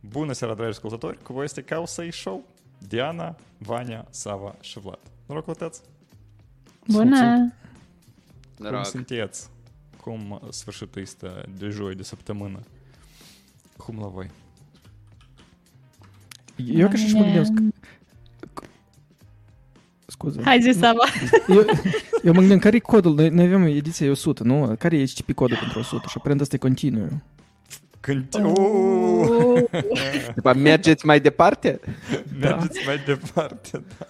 Bună seara, dragi ascultători! Cu voi este Causei Show. Diana, Vania, Sava și Vlad. Noroc, lăteți! Bună! Cum Noroc. sunteți? Cum sfârșitul este de joi, de săptămână? Cum la voi? Eu ca și mă gândesc... Scuze. Hai zi, Sava. Eu, eu mă gândeam, care e codul? Noi, noi avem ediția 100, nu? Care e HTTP codul pentru 100? Și aparent asta e continuu. Când... Oh. Uuuu! După mergeți mai departe? Mergeți mai departe, da.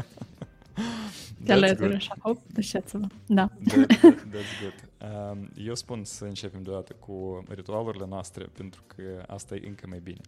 Te That's alături good. așa, hop, deșeați-vă. Da. That- that- That's good. Um, eu spun să începem deodată cu ritualurile noastre, pentru că asta e încă mai bine.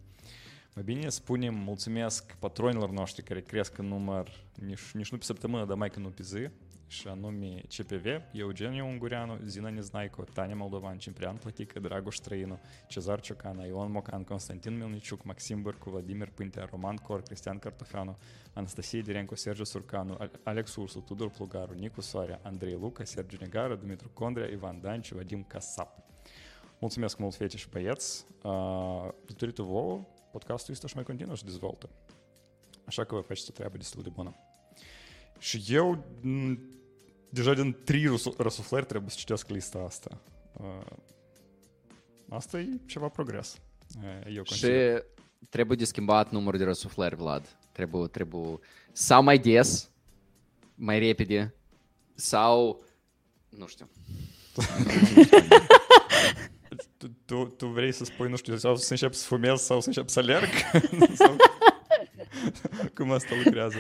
Мобільні спуні мулцемеск патройнлар ноштикарі креска нумар ніж ніж ну пісаптами да майкину пізи. Шанумі Чепєвє, Євгенію Унгуряну, Зіна Незнайко, Таня Молдован, Чемпіон Платіка, Драгош Траїну, Чезар Чокана, Іон Мокан, Константин Мельничук, Максим Бирку, Владимир Пинтя, Роман Кор, Кристиан Картофяну, Анастасія Діренко, Сержу Суркану, Алекс Урсу, Тудор Плугару, Ніку Саря, Андрій Лука, Серджу Негару, Дмитру Кондря, Іван Данчу, Вадим Касап. Mulțumesc mult, Fetiș Băieț. Uh, datorită vouă, podcastul ăsta și mai continuă și dezvoltă. Așa că vă faceți o treabă destul de bună. Și eu, m, deja din trei răsu- răsuflări trebuie să citesc lista asta. Uh, Asta e ceva progres. Uh, Eu Și consider. trebuie de schimbat numărul de răsuflări, Vlad. Trebuie, trebuie sau mai des, mai repede, sau nu știu. Tu, tu, tu vrei să spui, nu știu, sau să încep să fumez sau să încep să alerg? sau... Cum asta lucrează?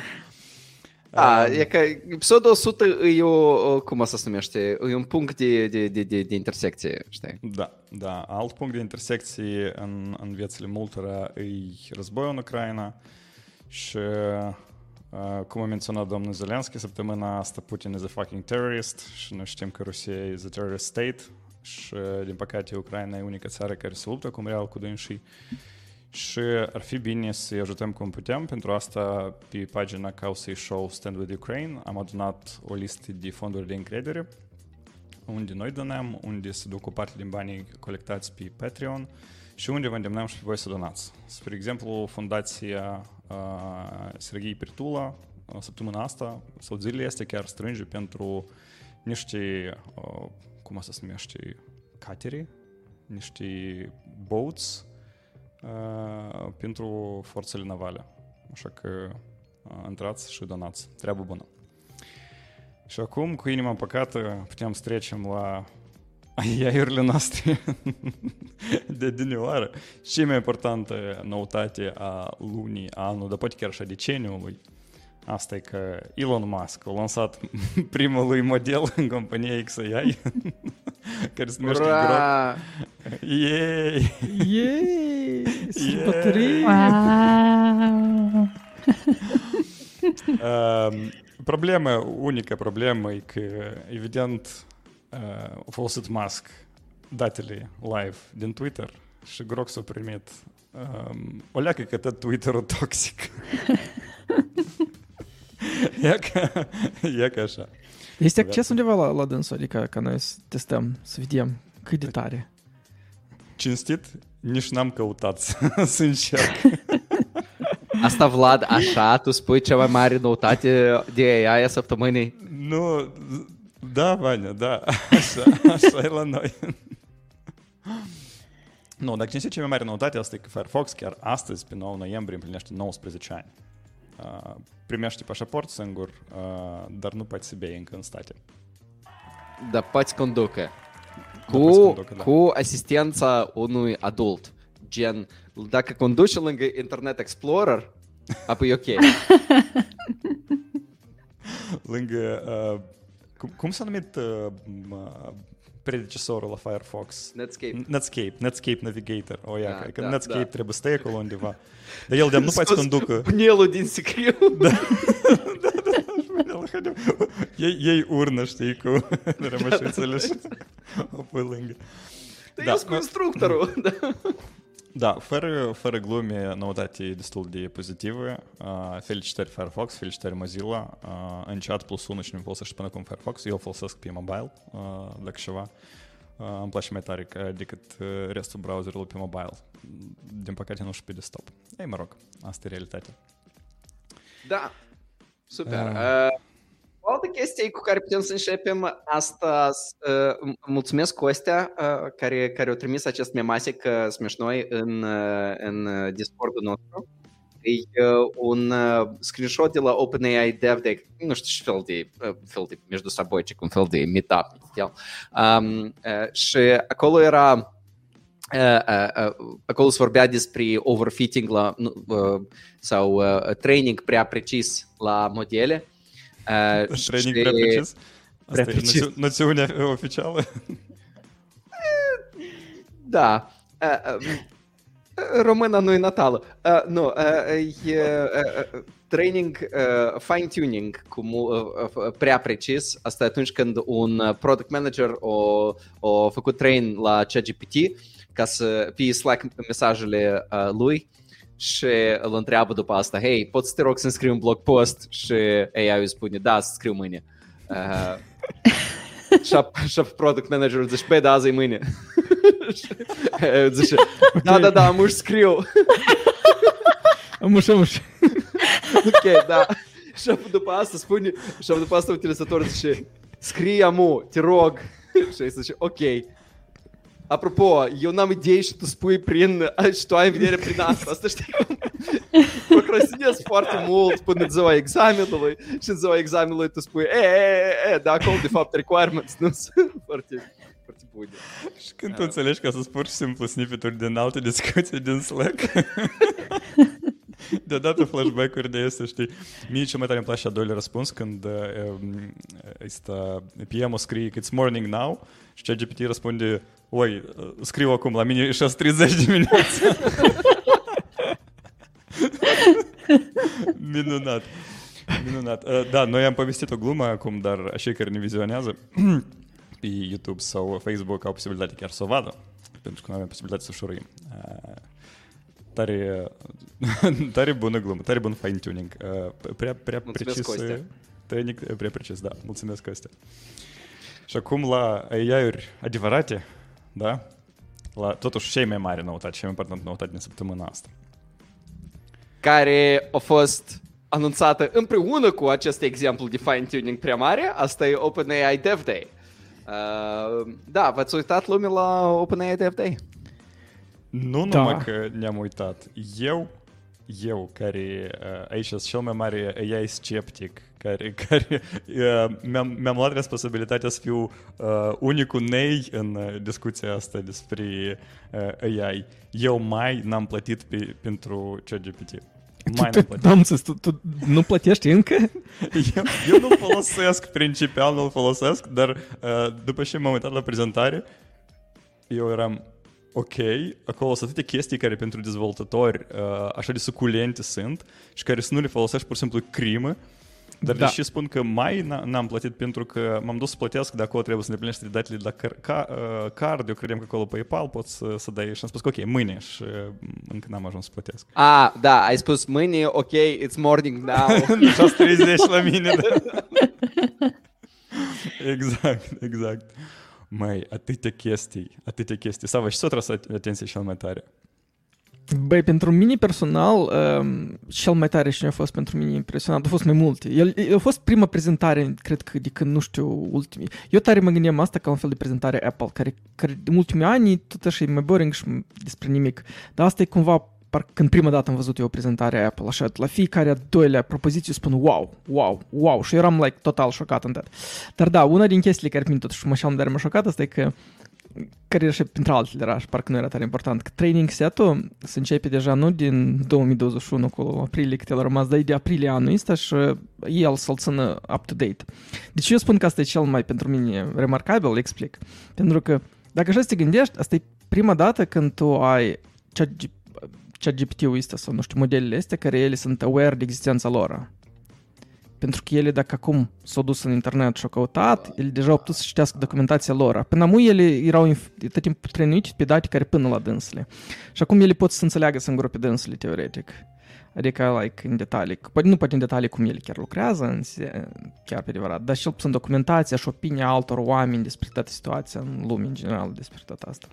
A, Um, e că episodul 100 e o, cum o să se numește, e un punct de, de, de, de, de intersecție, știi? Da, da. Alt punct de intersecție în, în viețile multora e războiul în Ucraina și, uh, cum a menționat domnul Zelensky, săptămâna asta Putin is a fucking terrorist și noi știm că Rusia is a terrorist state și, din păcate, Ucraina e unica țară care se luptă cum real cu dânsii și ar fi bine să-i ajutăm cum putem. Pentru asta, pe pagina causei show Stand With Ukraine am adunat o listă de fonduri de încredere unde noi donăm, unde se duc o parte din banii colectați pe Patreon și unde vă îndemnăm și pe voi să donați. Spre exemplu, Fundația uh, Serghei Pirtula uh, săptămâna asta sau zilele astea chiar strânge pentru niște, uh, cum asta se numește, cateri, niște boats uh, pentru forțele navale. Așa că uh, intrați și donați. Treabă bună. Și acum, cu inima păcată, putem să trecem la iaiurile noastre de dinioară. Cea mai importantă noutate a lunii, a anului, dar poate chiar și a deceniului, asta e că Elon Musk a lansat primul lui model în compania XAI, care se numește Grok. Yay! Yay! Wow! Um, Problema, unica problemă e că, evident, uh, a folosit Musk datele live din Twitter și Grok s-a primit um, o leacă că tot Twitter-ul toxic. e, ca, e ca așa. Este acces undeva la, la dânsul, adică ca noi să testăm, să vedem cât de tare. Cinstit, nici n-am căutat să, să încerc. Asta, Vlad, așa, tu spui cea mai mare noutate de AI a săptămânii? Nu, da, Vania, da, așa, așa e la noi. Nu, dacă cinstit cea mai mare noutate asta e că Firefox chiar astăzi, pe 9 noiembrie, împlinește 19 ani. Uh, primește pașaport singur, uh, dar nu poate să bei încă în state. Da, poți conducă. Da, poți Cu, conducă, da. cu asistența unui adult. Gen, dacă conduci lângă Internet Explorer, apoi e ok. Lângă, uh, cum, cum s-a numit uh, m- predecesorul la Firefox? Netscape. Netscape, Netscape Navigator. O, ia, Da, că da, Netscape da. trebuie să stai acolo undeva. Dar el de-am nu poate să conducă. Bunelul din sicriu. Ei, ei urnă, știi, cu rămășițele și o pui lângă. Dar Da, eu sunt Да, Феры, Феры Глуми на вот эти дистилдии позитивы. Фельдштер Firefox, Фельдштер Mozilla, Unchart плюс уночным фолсаш шпанаком Firefox, Йо фолсас P Mobile, Дакшева. Am plašim etarik, decât restul browserului pe mobile. Din păcate nu știu pe desktop. Ei, mă rog, asta e realitatea. Da, super. Uh. Uh, o altă chestie cu care putem să începem astăzi, uh, mulțumesc Costea, uh, care, care a trimis acest memasic uh, смешной în, uh, în uh, Discord-ul nostru. E uh, un uh, screenshot de la OpenAI Dev Day, nu știu ce fel de, uh, fel de между собойчик, un fel de meetup. știu. Um, uh, și acolo era uh, uh, uh, acolo se vorbea despre overfitting la, nu, uh, sau uh, training prea precis la modele. Uh, Training și- prea precis. Prea Asta e precis. noțiu- noțiunea oficială. Da. Uh, uh, româna nu e natală. Uh, nu, uh, e uh, uh, training, uh, fine-tuning cu mu- uh, uh, prea precis. Asta e atunci când un uh, product manager o, o făcut train la ChatGPT ca să fie Slack mesajele uh, lui și îl întreabă după asta, hei, pot să te rog să-mi scrii un blog post? Și AI îi spune, da, să scriu mâine. Uh, și ap- și ap- product managerul zice, băi, da, azi e mâine. Zice, da, da, da, am uși scriu. Amuș, amuș. ok, da. Și după asta spune, și după asta utilizatorul zice, scrie amu, te rog. Și zice, ok. Apropo, jaunam idėjištus puj prin, što je vnere pri nas, просто ще покрасне спорти мулт, понадзова екзаменовой, ще зова екзаменовой то спуй, е, е, е, да, call the fab requirements, ну, спорти, спорти буде. Când tu înțelegi că să spui simplu snippet-uri din alte discuții din Slack. Deodată flashback-uri de este, știi. Mie cel mai tare îmi place a doilea răspuns când um, este PM-ul scrie It's morning now și ChatGPT răspunde Uh, scriu acum, la mine e 6.30 dimineața. Minunat. Minunat. Uh, Da, noi am povestit o glumă acum, dar cei care ne vizionează pe YouTube sau Facebook au posibilitatea chiar să o vadă, pentru că noi avem posibilitatea să șurim. Uh, Tare, tare bună glumă, tare bun fine-tuning. Uh, Prea, prea Mulțumesc, precis. Costea. Training uh, prea precis, da. Mulțumesc, Costea. Și acum la AI-uri adevărate, da? La totuși cei mai mari noutate, cea mai importantă noutate din săptămâna asta. Care a fost anunțată împreună cu acest exemplu de fine-tuning prea mare, asta e OpenAI Dev Day. Uh, da, v-ați uitat lume la OpenAI Dev Day? Nu Da. numai că ne-am uitat. Eu, eu care uh, aici sunt cel mai mare AI sceptic, care, care mi-am, luat responsabilitatea să fiu uh, unicul nei în uh, discuția asta despre uh, AI. Eu mai n-am plătit pe, pentru ChatGPT. Mai plătit. Am înțeles, tu, tu nu plătești încă? Eu, eu nu folosesc, principial nu folosesc, dar uh, după ce m-am uitat la prezentare, eu eram ok, acolo sunt atâtea chestii care pentru dezvoltatori uh, așa de suculente sunt și care să nu le folosești pur și simplu crimă, dar Da. deși spun că mai n- n-am plătit pentru că m-am dus să plătesc, de acolo trebuie să îndeplinești datele de la car- ca, uh, card, eu credeam că acolo PayPal poți să, să dai și am spus că ok, mâine și uh, încă n-am ajuns să plătesc. Ah, da, ai spus mâine, ok, it's morning now. Nu 30 la mine, da. exact, exact. Mai, atâtea chestii, atâtea chestii. Sava, și s-a tras atenție cel mai tare. Băi, pentru mine personal, um, cel mai tare și a fost pentru mine impresionant, au fost mai multe. El, a fost prima prezentare, cred că, de când, nu știu, ultimii. Eu tare mă gândeam asta ca un fel de prezentare Apple, care, care în ultimii ani tot așa e mai boring și despre nimic. Dar asta e cumva, par, când prima dată am văzut eu o prezentare Apple, așa, la fiecare a doilea propoziție spun wow, wow, wow, și eu eram like total șocat în dat. Dar da, una din chestiile care pe mine totuși mă cel mai șocat asta e că care era și printre altele era și parcă nu era tare important, că training set-ul se începe deja nu din 2021 cu aprilie cât el a rămas, dar e de aprilie anul ăsta și el să-l țină up-to-date. Deci eu spun că asta e cel mai pentru mine remarcabil, explic. Pentru că dacă așa să te gândești, asta e prima dată când tu ai ChatGPT-ul ăsta sau nu știu, modelele astea care ele sunt aware de existența lor. Pentru că ele, dacă acum s-au dus în internet și au căutat, ele deja au putut să citească documentația lor. Până acum ele erau inf- tot timpul trăinuite pe date care până la dânsele. Și acum ele pot să înțeleagă singur pe dânsele, teoretic. Adică, like, în detalii, poate, nu poate în detalii cum el chiar lucrează, în se, chiar pe adevărat, dar și el în documentația și opinia altor oameni despre toată situația în lume, în general, despre tot asta.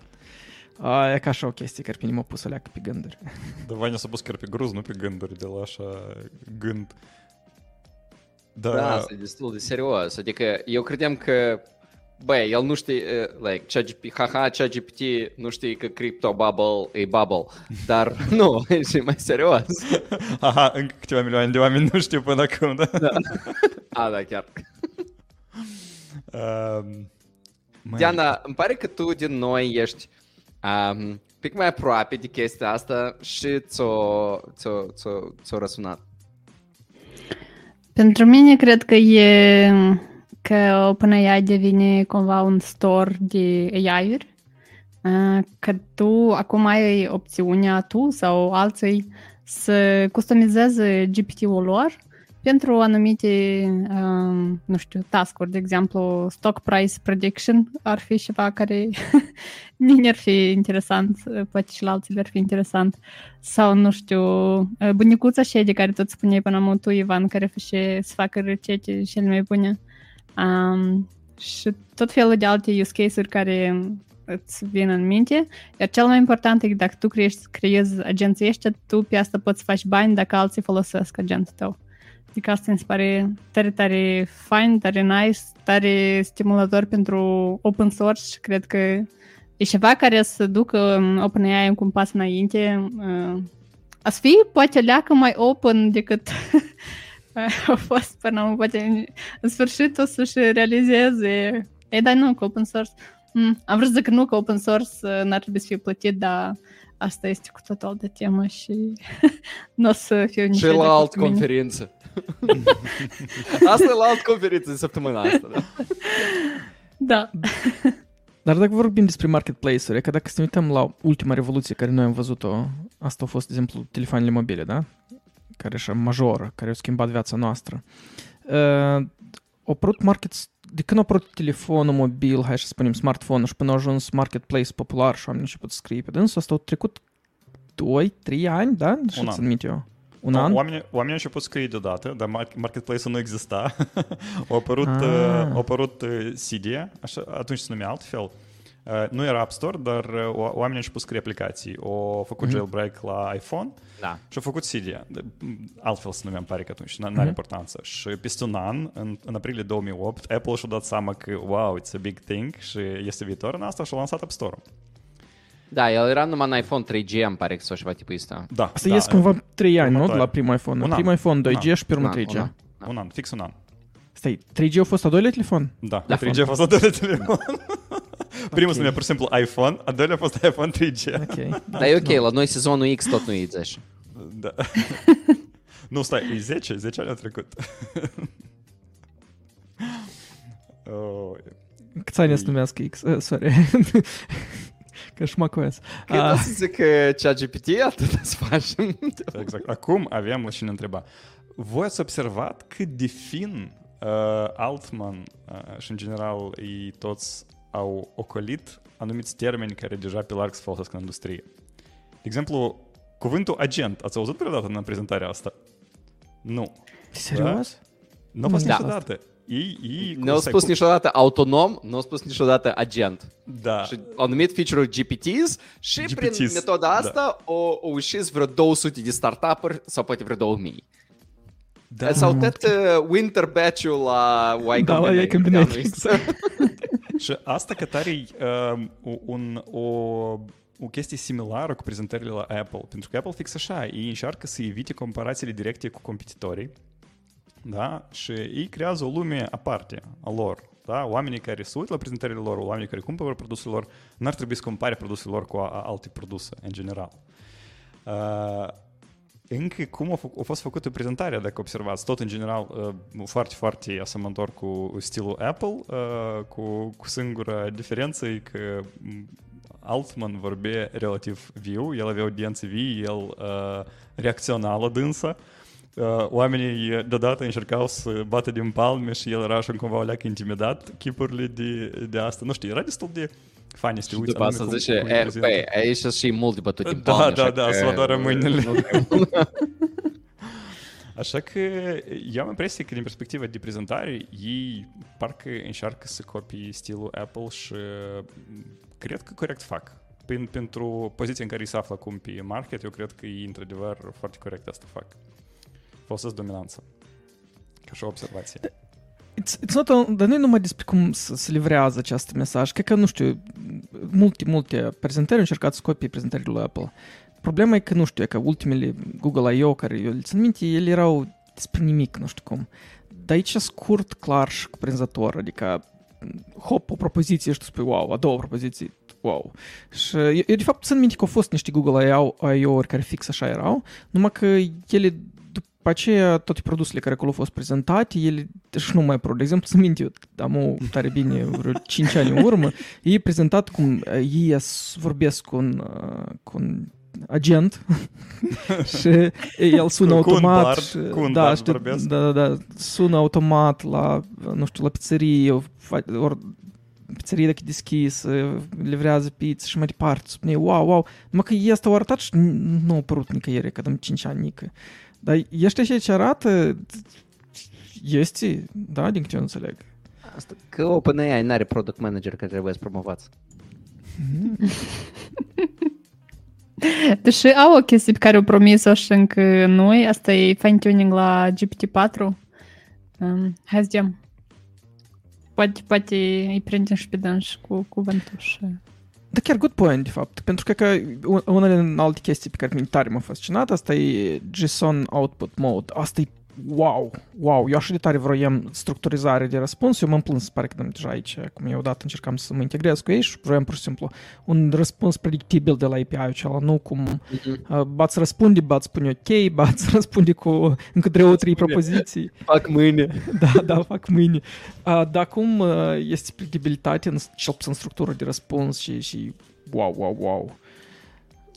A, e ca așa o chestie care pe mine m-a pus să leacă pe gânduri. Da, Vania s-a pus chiar pe gruz, nu pe gânduri, de la așa gând. Da, Da, asta e destul de serios. Adică eu credeam că Băi, el nu știe, uh, like, ChatGPT, haha, ChatGPT nu știe că crypto bubble e bubble, dar nu, e mai serios. Aha, încă câteva milioane de oameni nu știu până acum, da? da. A, da, chiar. Um, măi, Diana, îmi pare că tu din noi ești um, pic mai aproape de chestia asta și ți-o, ți-o, ți-o, ți-o răsunat. Pentru mine cred că e că OpenAI devine cumva un store de AI-uri, uh, că tu acum ai opțiunea tu sau alții să customizeze GPT-ul lor pentru anumite, um, nu știu, task-uri, de exemplu, stock price prediction ar fi ceva care mine ar fi interesant, poate și la alții ar fi interesant. Sau, nu știu, bunicuța și de care tot spuneai până mult tu, Ivan, care face să facă rețete cele mai bune. Um, și tot felul de alte use case-uri care îți vin în minte. Iar cel mai important e că dacă tu creezi, creezi agenții ăștia, tu pe asta poți să faci bani dacă alții folosesc agentul tău. Adică asta mi se pare tare, tare fain, tare nice, tare stimulator pentru open source și cred că e ceva care să ducă OpenAI încă un pas înainte. Uh, a fi poate leacă mai open decât a fost până acum, poate în sfârșit o să-și realizeze. Ei, dar nu, că open source. Mm, am vrut să zic că nu, că open source uh, n-ar trebui să fie plătit, dar asta este cu totul altă temă și nu o să fiu nici Și la alt conferință. asta e la alt conferință de săptămâna asta, da? Da. Dar dacă vorbim despre marketplace-uri, e că dacă să ne uităm la ultima revoluție care noi am văzut-o, asta a fost, de exemplu, telefoanele mobile, da? Care e majoră, care au schimbat viața noastră. Uh, au apărut market, de când a apărut telefonul mobil, hai să spunem smartphone și până a ajuns marketplace popular și am început să scrie pe dânsul, asta au trecut 2-3 ani, da? Și an. să eu. Un da, an? Oamenii, oamenii au început să scrie deodată, dar marketplace-ul nu exista. a apărut, Ah. uh, a apărut uh, Cydia, așa, atunci se numea altfel. Uh, nu era App Store, dar uh, o- oamenii au început să scrie aplicații. Au făcut Mhm. jailbreak la iPhone Da. și au făcut Cydia. De- Altfel se numea, îmi pare că atunci, n- n-are Mhm. importanță. Și peste un an, în, în aprilie 2008, Apple și-a dat seama că, wow, it's a big thing și este viitor în asta și a lansat App Store. Da, el era numai în iPhone 3G, îmi pare că sau ceva tipul ăsta. Da, Asta da, ies cumva 3 ani, nu? De următoare. la primul iPhone. Un an. Primul iPhone 2G Un și pe urmă Un an, 3G. un an. Un an, fix un an. Stai, 3G a fost a doilea telefon? Da, Da. 3G a fost a doilea telefon. Primul se numea pur și simplu iPhone, a doilea a fost iPhone 3G. Ok. Dar e ok, la noi sezonul X tot nu e 10. Da. nu, stai, e 10, 10 ani a trecut. oh, Câți ani să numească X? Uh, sorry. Că șmacoias. Când o să zic că ChatGPT, atât să facem. exact. Acum avem și ne întreba. Voi ați observat cât de fin uh, Altman uh, și în general ei toți au ocolit anumiți termeni care deja pe larg se folosesc în industrie. De exemplu, cuvântul agent. Ați auzit vreodată în prezentarea asta? Nu. Serios? Nu a fost Da. niciodată. Ei, ei, Nu au spus niciodată autonom, nu au spus niciodată agent. Da. Și au numit feature-ul GPTs și GPTs, prin metoda da. asta o, o ușit vreo 200 de startup-uri sau poate vreo 2000. Da. Sau tot uh, winter batch-ul la Y Da, la Y Combinator, Combinator, da, nu exact. Și asta că tare e um, un, o, o chestie similară cu prezentările la Apple. Pentru că Apple fix așa, ei încearcă să evite comparațiile directe cu competitorii, da? Și ei creează o lume aparte a lor. Da? Oamenii care se uită la prezentările lor, oamenii care cumpără produsele lor, n-ar trebui să compare produsele lor cu a, a alte produse, în general. Uh, încă cum a, fă, a fost făcută prezentarea, dacă observați, tot în general uh, foarte, foarte asemănător cu stilul Apple, uh, cu, cu singura diferență e că m, Altman vorbea relativ viu, el avea audiență vie, el uh, reacționa la dânsa, uh, oamenii deodată încercau să bată din palme și el era așa cumva o leacă intimidat chipurile de, de asta. Nu știu, era destul de funny să te Și uiți după asta anume zice, cum îi e, prezintă. băi, aici și mult de bătut în Da, palme, da, așa da, că- să vă doară mâinile. Așa că eu am impresia că din perspectiva de prezentare, ei parcă încearcă să copii stilul Apple și cred că corect fac. Prin, pentru poziția în care se află acum pe market, eu cred că ei, într-adevăr, foarte corect asta fac. Folosesc dominanța. Ca și o observație. It's, it's not a, dar nu e numai despre cum să, să livrează acest mesaj. Cred că, nu știu, multe, multe prezentări au încercat să copie prezentările lui Apple. Problema e că, nu știu, e că ultimele Google I.O. care eu le țin minte, ele erau despre nimic, nu știu cum. Dar aici scurt, clar și cuprinzător, adică hop, o propoziție și tu spui wow, a doua propoziție, wow. Și eu, eu de fapt sunt minte că au fost niște Google I.O.-uri care fix așa erau, numai că ele după aceea, toate produsele care acolo au fost prezentate, ele și nu mai pro. De exemplu, să minte, eu am o tare bine, vreo 5 ani în urmă, ei prezentat cum ei vorbesc cu un, cu un agent și el sună cu, automat. Cu un și, cu un da, știu, da, da, da, sună automat la, nu știu, la pizzerie, ori pizzerie dacă deschis, livrează pizza și mai departe. Spune, wow, wow. Numai că este o arătat și nu a apărut nicăieri, că dăm 5 ani nică. Dar ești așa ce arată, este, da, din câte eu înțeleg. Asta, că OpenAI n-are product manager care trebuie să promovați. Deși au o chestie pe care o promis-o și încă noi, asta e fine-tuning la GPT-4. Um, hai să vedem. Poate, poate îi prindem și pe dânși cu cuvântul și... Da, chiar good point, de fapt. Pentru că, că una din alte chestii pe care mi tare m-a fascinat, asta e JSON Output Mode. Asta e wow, wow, eu așa de tare vroiam structurizare de răspuns, eu m-am plâns, pare că deja aici, cum eu odată încercam să mă integrez cu ei și vroiam pur și simplu un răspuns predictibil de la API-ul acela, nu cum uh, bați răspunde, bați spune ok, bați răspunde cu încă două, trei propoziții. Fac mâine. Da, da, fac mâine. Uh, dar cum uh, este predictibilitate în, cel puțin structură de răspuns și, și wow, wow, wow.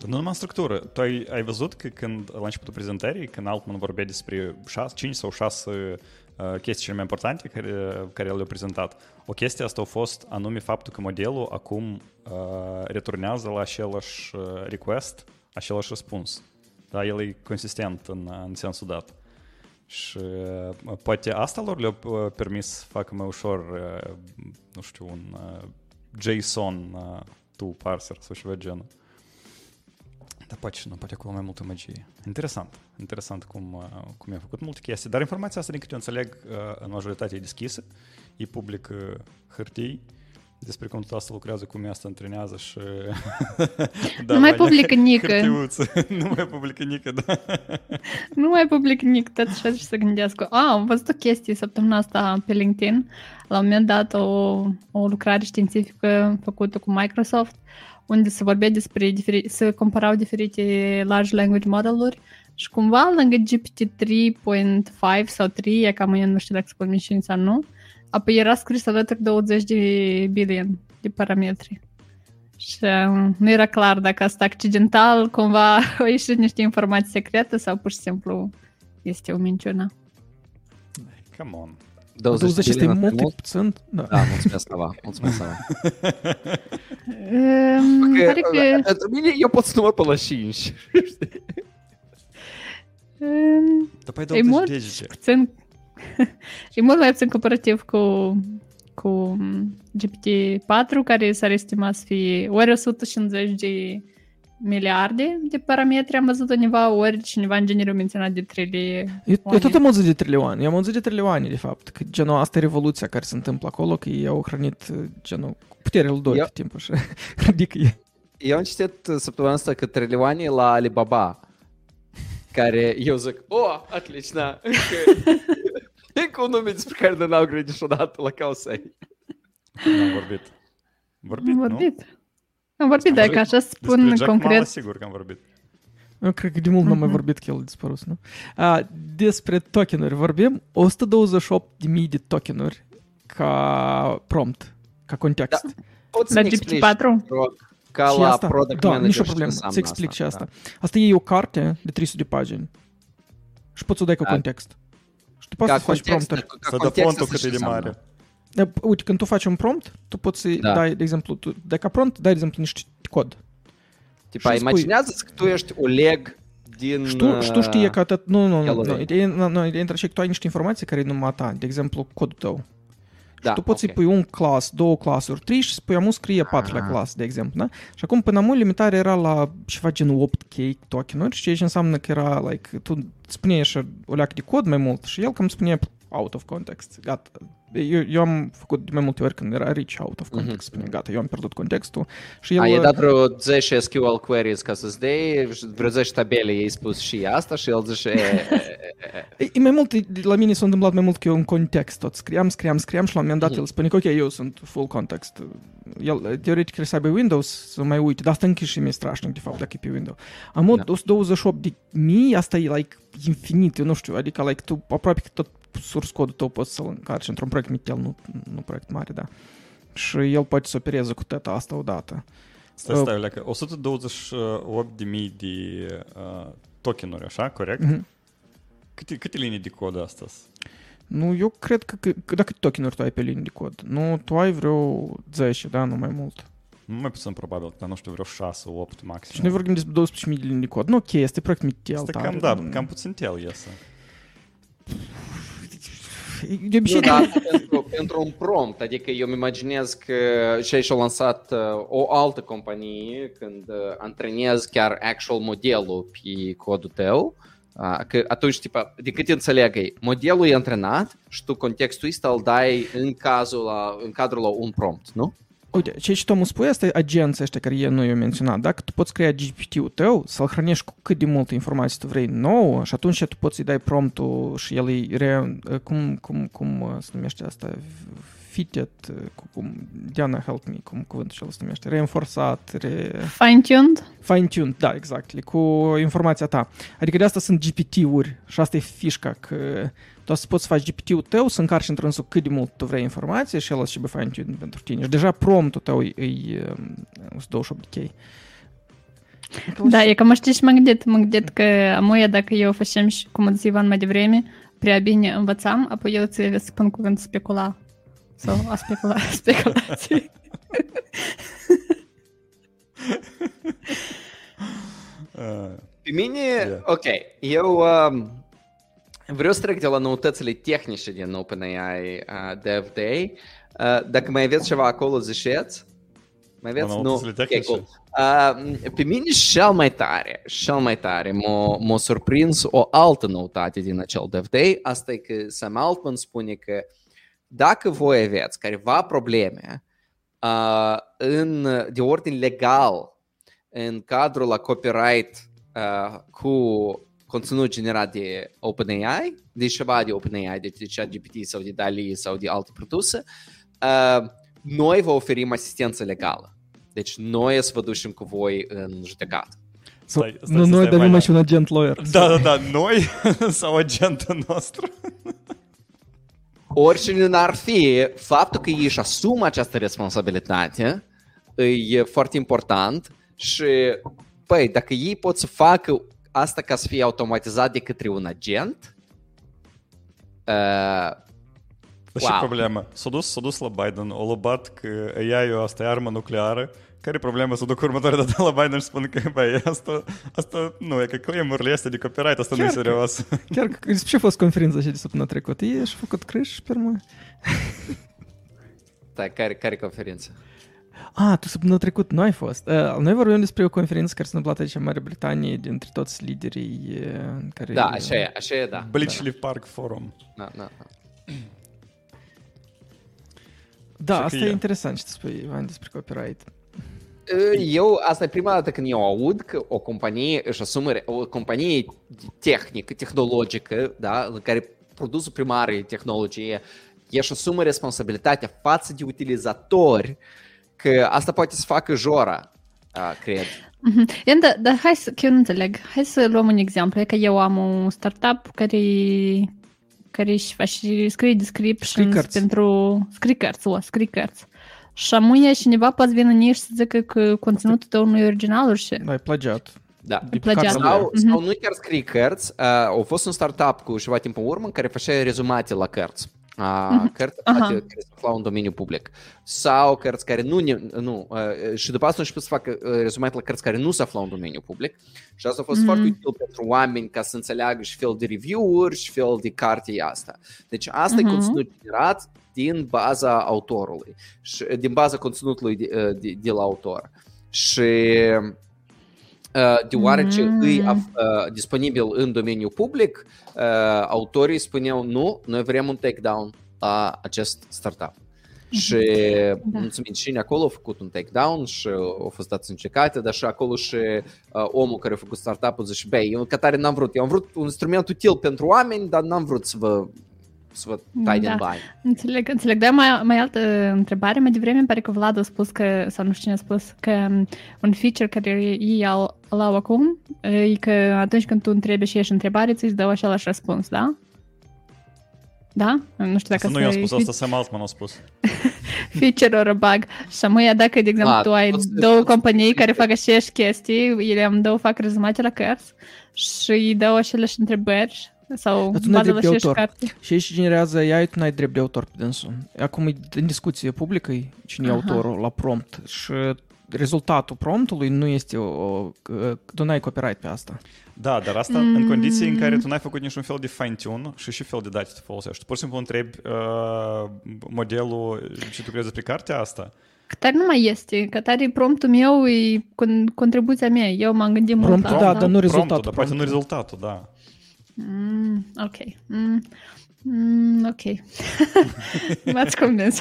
Nu numai structură. Tu ai, ai văzut că când, la începutul prezentării, când Altman vorbea despre 6, 5 sau 6 uh, chestii cele mai importante care, care le-a prezentat, o chestie asta a fost anume faptul că modelul acum uh, returnează la același uh, request, același răspuns. Da, el e consistent în, în sensul dat. Și uh, poate asta lor le-a uh, permis să facă mai ușor, uh, nu știu, un uh, JSON uh, to parser sau ceva genul. Da, poate și nu, poate acolo mai multă magie. Interesant, interesant cum, cum i-a făcut multe chestii, dar informația asta, din câte eu înțeleg, în majoritate e deschisă, e public hârtii, despre cum tot asta lucrează, cum asta antrenează și... da, nu mai publică nică. nu mai publică nică, da. nu mai publică nică, tot așa și să gândească. A, am văzut o chestie săptămâna asta pe LinkedIn. La un moment dat o, o lucrare științifică făcută cu Microsoft unde se vorbea despre, diferi, se comparau diferite large language model-uri și cumva lângă GPT 3.5 sau 3, e cam eu nu știu dacă se spune și sau nu, apoi era scris alături 20 de billion de parametri. Și um, nu era clar dacă asta accidental cumva au ieșit niște informații secrete sau pur și simplu este o minciună. Come on. 20, 20 este mult, mult puțin? Da. da, mulțumesc, Sava. Mulțumesc, Sava. um, că, că... Pentru mine, eu pot să număr până la 5. um, Dar păi 20 mult, de puțin, e mult mai puțin comparativ cu, cu GPT-4, care s-ar estima să fie ori 150 de miliarde de parametri, am văzut undeva ori cineva în generiu menționat de trilioane. Eu, eu tot am auzit de trilioane, eu am auzit de trilioane de fapt, că genul asta e revoluția care se întâmplă acolo, că ei au hrănit uh, genul cu puterea lui doi eu... timp și ridică ei. Eu am citit uh, săptămâna asta că trilioane la Alibaba, care eu zic, o, oh, atlicna, încă, un nume despre care n-au grijit niciodată la causei. Am vorbit. Vorbit, am vorbit. nu? Am vorbit, dacă așa spun Despre concret. Mala, sigur că am vorbit. Eu cred că de mult nu am mai vorbit că el a dispărut, nu? A, despre tokenuri vorbim. 128.000 de tokenuri ca prompt, ca context. Da. Poți La să-mi explici, GPT-4? rog, ca Și la asta? product da, manager nicio ce problemă, înseamnă să explic și asta. Da. Asta e o carte de 300 de pagini. Și poți să o dai ca Da. context. Și tu poți Ca să faci context, prompturi. ca Să dă context fontul asta cât e ce de mare. înseamnă. Da, uite, când tu faci un prompt, tu poți să Da. dai, de exemplu, tu dai ca prompt, dai, de exemplu, niște cod. Tipa, Și spui- imaginează că tu ești Oleg din... Și tu, și tu știi că atât... Nu, nu, nu, Yellow nu, Vein. ideea, nu, nu, ideea între și că tu ai niște informații care e numai a ta. De exemplu, codul tău. Da, și tu poți ok. să-i pui un clas, două clasuri, trei și spui amu scrie patrulea Ah. clas, de exemplu, da? Și acum până amu limitarea era la ceva gen 8K tokenuri, și ce înseamnă că era, like, tu spuneai așa o leacă de cod mai mult și el cam spunea out of context, gata. Eu, eu am făcut de mai multe ori când era rich out of context, Mhm. spunea, gata, eu am pierdut contextul și el... A, e dat vreo 10 SQL queries ca să-ți dea, vreo 10 tabele i-ai spus și asta și el zice, e, e, e, e. E, e mai mult, e- la mine s-a întâmplat mai mult că eu în context tot scriam, scriam, scriam și la un moment dat Mhm. el spune că ok, eu sunt full context. El, teoretic, trebuie să aibă Windows să mai uite, dar asta încă și mi-e strașnic, de fapt, dacă e pe Windows. Am Da. da. 128 de mii, asta e, like, infinit, eu nu știu, adică, like, tu aproape că tot source code-ul tău poți să-l încarci într-un proiect mitel, nu, nu proiect mare, da. Și el poate să opereze cu teta asta odată. Stai, Uh, stai, leacă. 128 de mii de uh, tokenuri, așa, corect? Mhm. Câte, câte linii de cod astăzi? Nu, eu cred că, că, că dacă tokenuri tu ai pe linii de cod, nu, tu ai vreo 10, da, nu mai mult. Nu mai puțin probabil, dar nu știu, vreo 6, 8 maxim. Și noi vorbim despre 12.000 de linii de cod. Nu, ok, este proiect mitel. Este tare, cam, da, nu- cam puțin tel iese. De obicei, Nu, dar pentru, pentru un prompt, adică eu îmi imaginez că și aici a lansat uh, o altă companie când uh, antrenezi chiar actual modelul pe codul tău, uh, că atunci, tipa, de cât înțeleg, e, modelul e antrenat și tu contextul ăsta îl dai în, cazul la, în cadrul la un prompt, nu? Uite, ceea ce tu mă spui, asta e agența ăștia care eu nu i-am menționat. Dacă tu poți crea GPT-ul tău, să-l hrănești cu cât de multă informație tu vrei nouă și atunci tu poți să-i dai promptul și el îi re... Cum, cum, cum uh, se numește asta? fitted, uh, cum, Diana, help me, cum cuvântul cel se numește, reinforțat, re... Fine-tuned? Fine-tuned, da, exact, cu informația ta. Adică de asta sunt GPT-uri și asta e fișca, că tu să poți să faci GPT-ul tău, să încarci într-un cât de mult tu vrei informație și el și be fine-tuned pentru tine. Și deja promptul tău e, e, um, e 28 de. Da, e cam știi și mă gândit, mă gândit că amuia dacă eu facem și cum a zis Ivan mai devreme, prea bine învățam, apoi eu ți spun cuvântul specula. Sau a specula, speculație. Uh, Pe mine, Yeah. ok, eu um, vreau să trec de la noutățile tehnice din OpenAI uh, Dev Day. Uh, dacă mai aveți ceva acolo, ziceți. Mai aveți? La Nu? noutățile Ok, tehnice? cool. Uh, pe mine cel mai tare, cel mai tare m-a, m-a surprins o altă noutate din acel Dev Day. Asta e că Sam Altman spune că dacă voi aveți careva probleme uh, în, de ordine legal în cadrul la copyright uh, cu conținut generat de OpenAI, de ceva de OpenAI, de, de ChatGPT sau de DALI sau de alte produse, uh, noi vă oferim asistență legală. Deci noi să vă ducem cu voi în judecată. Stai, stai, nu, stai, noi stai, dar mai numai da. și un agent lawyer. Da, da, da, noi sau agentul nostru? Oricine n-ar fi, faptul că ei își asumă această responsabilitate e foarte important și, păi, dacă ei pot să facă asta ca să fie automatizat de către un agent, uh, Dar și Wow. problema? S-a dus, s-a dus la Biden, o luat că AI-ul asta e armă nucleară, care e problema să duc următoarea dată la Biden și spun că, băi, asta, asta nu, e că claim-urile astea de copyright, asta nu e Chiar că- serios. Chiar că, despre ce a fost conferința și de săptămâna trecută? Ei și-a făcut creș pe urmă. da, care, care conferință? Ah, tu săptămâna trecută nu ai fost. Uh, noi vorbim despre o conferință care s-a întâmplat aici în Marea Britanie dintre toți liderii uh, care... Da, așa e, așa e, da. Bleachley Park Forum. Da, da, da. Da, Și că asta e. e interesant ce spui, Ivan, despre copyright. Eu, asta e prima dată când eu aud că o companie își asumă, o companie tehnică, tehnologică, da, în care produsul primar e tehnologie, își asumă responsabilitatea față de utilizatori, că asta poate să facă jora, a, cred. Mhm. Ian, dar da, hai să, că eu nu înțeleg. Hai să luăm un exemplu. E că eu am un startup care care își face, scrie descriptions Scrie pentru... Scrie cărți, o, scrie cărți. Și amuie cineva poate vine în ei și să zică că conținutul tău nu e original și... Da, e plagiat. Da. De Plagiat. carte Sau, Mhm. sau nu chiar scrie cărți, uh, a fost un startup cu ceva timp în urmă în care făcea rezumate la cărți. a, cărți Aha. aflate care se aflau în domeniul public sau cărți care nu, ne- nu uh, și după asta au început să facă uh, rezumat la cărți care nu se aflau în domeniul public și asta a fost Mhm. foarte util pentru oameni ca să înțeleagă și fel de review-uri și fel de carte e asta. Deci asta e Mhm. conținut generat din baza autorului și din baza conținutului de, uh, de, de la autor. Și uh, deoarece Mm. îi af- uh, disponibil în domeniul public, uh, autorii spuneau nu, noi vrem un takedown la acest startup. Și Da. mulțumim și acolo a făcut un takedown și a fost dat încercate, dar și acolo și uh, omul care a făcut startup-ul zice, băi, eu ca tare n-am vrut, eu am vrut un instrument util pentru oameni, dar n-am vrut să vă să vă tai din Da. bani. Înțeleg, înțeleg. Dar mai, mai altă întrebare. Mai devreme îmi pare că Vlad a spus că, sau nu știu cine a spus, că um, un feature care ei au, îl au acum e că atunci când tu întrebi și ești întrebare, ți-ți dă același răspuns, da? Da? Nu știu dacă Asta nu eu am asta spus, e asta Sam Altman a spus. feature ori bug. Și amâia dacă, de exemplu, Ah, tu ai poți să- două poți să- companii care fac aceeași chestii, ele amândouă fac rezumate la cărți și îi dau aceleași întrebări sau Dar tu n-ai bază la drept de aceeași autor. carte. Și aici generează AI, tu n-ai drept de autor pe dânsul. Acum e în discuție publică e cine e Aha. autorul la prompt și rezultatul promptului nu este o, o tu n-ai copyright pe asta. Da, dar asta mm. în Mm. condiții în care tu n-ai făcut niciun fel de fine-tune și și fel de date te folosești. Tu pur și simplu întrebi uh, modelul ce tu crezi despre cartea asta. Că tare nu mai este, că tare promptul meu e con- contribuția mea. Eu m-am gândit mult Promptul, la da, asta. dar nu Promptul, rezultatul dar poate nu promptului. rezultatul, da. Mm, ok. Mm, mm, ok. M-ați convins.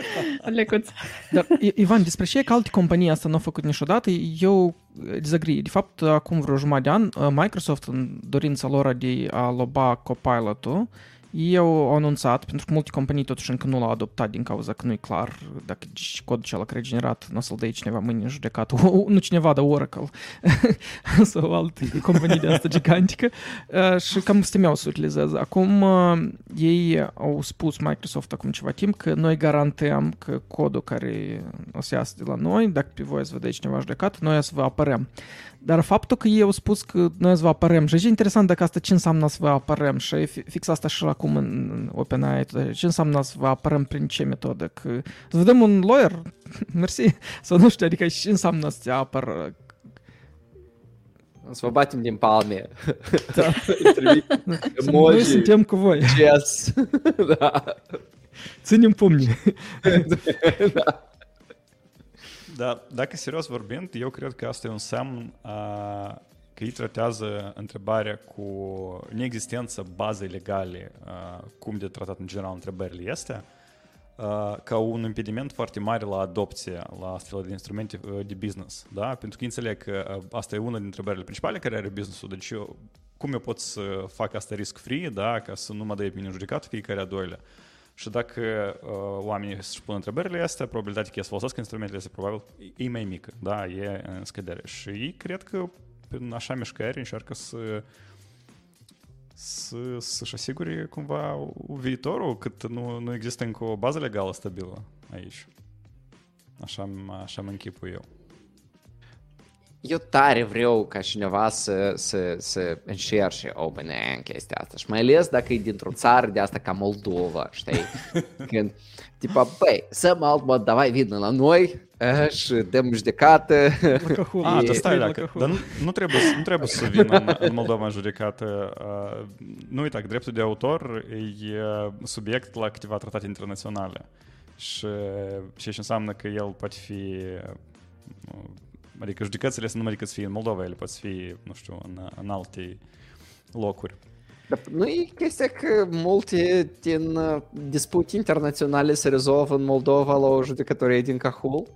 Lecuț. Dar, I- Ivan, despre ce e că alte companii asta nu au făcut niciodată, eu eh, disagree. De fapt, acum vreo jumătate de an, eh, Microsoft, în dorința lor de a loba Copilot-ul, ei au anunțat, pentru că multe companii totuși încă nu l-au adoptat din cauza că nu e clar dacă și codul acela care e generat nu o să-l dea cineva mâine în judecată, nu cineva, dar Oracle sau alte companii de asta gigantică Uh, și cam stimeau să utilizeze. Acum uh, ei au spus Microsoft acum ceva timp că noi garantăm că codul care o să iasă de la noi, dacă pe voi să vă dea cineva judecat, noi o să vă apărăm. Dar faptul că ei au spus că noi o să vă apărăm și e interesant dacă asta ce înseamnă să vă apărăm și e fi- fix asta și acum în în OpenAI, ce înseamnă să vă apărăm prin ce metodă, că să vă dăm un lawyer, mersi, sau nu știu, adică ce înseamnă să te apăr Să vă batem din palme. Da. Trimit Noi emoji, suntem cu voi, chess. da. ținem pumni. Da, dacă serios vorbind, eu cred că asta e un semn a, că ei tratează întrebarea cu neexistența bazei legale, a, cum de tratat în general întrebările este, a, ca un impediment foarte mare la adopție la astfel de instrumente a, de business. Da? Pentru că înțeleg că a, asta e una dintre întrebările principale care are businessul. Deci eu, cum eu pot să fac asta risk-free, da? ca să nu mă dea pe mine în judecat fiecare a doilea. Și dacă uh, oamenii își pun întrebările astea, probabilitatea că ei să folosească instrumentele astea probabil e mai mică, da, e în scădere. Și ei cred că prin așa mișcări încearcă să să, să-și asigure cumva viitorul, cât nu, nu există încă o bază legală stabilă aici. Așa, așa mă închipui eu. Eu tare vreau ca cineva să, să, să încerce OpenAI în chestia asta și mai ales dacă e dintr-o țară de asta ca Moldova, știi? Când, tipa, băi, să mă alt mod, davai, vină la noi eh, și dăm judecată. Lăcăhul. A, E- dar stai, e dacă, lăcăhul. dar nu, nu, trebuie, să- nu trebuie să vină în, în Moldova în judecată. Uh, nu uita că dreptul de autor e uh, subiect la câteva tratate internaționale. Și ceea ce înseamnă că el poate fi... uh, Adică judecățile să nu numai decât să fie în Moldova, ele pot fi, nu știu, în, în alte locuri. Dar nu e chestia că multe din uh, dispute internaționale se rezolvă în Moldova la o judecătorie din Cahul?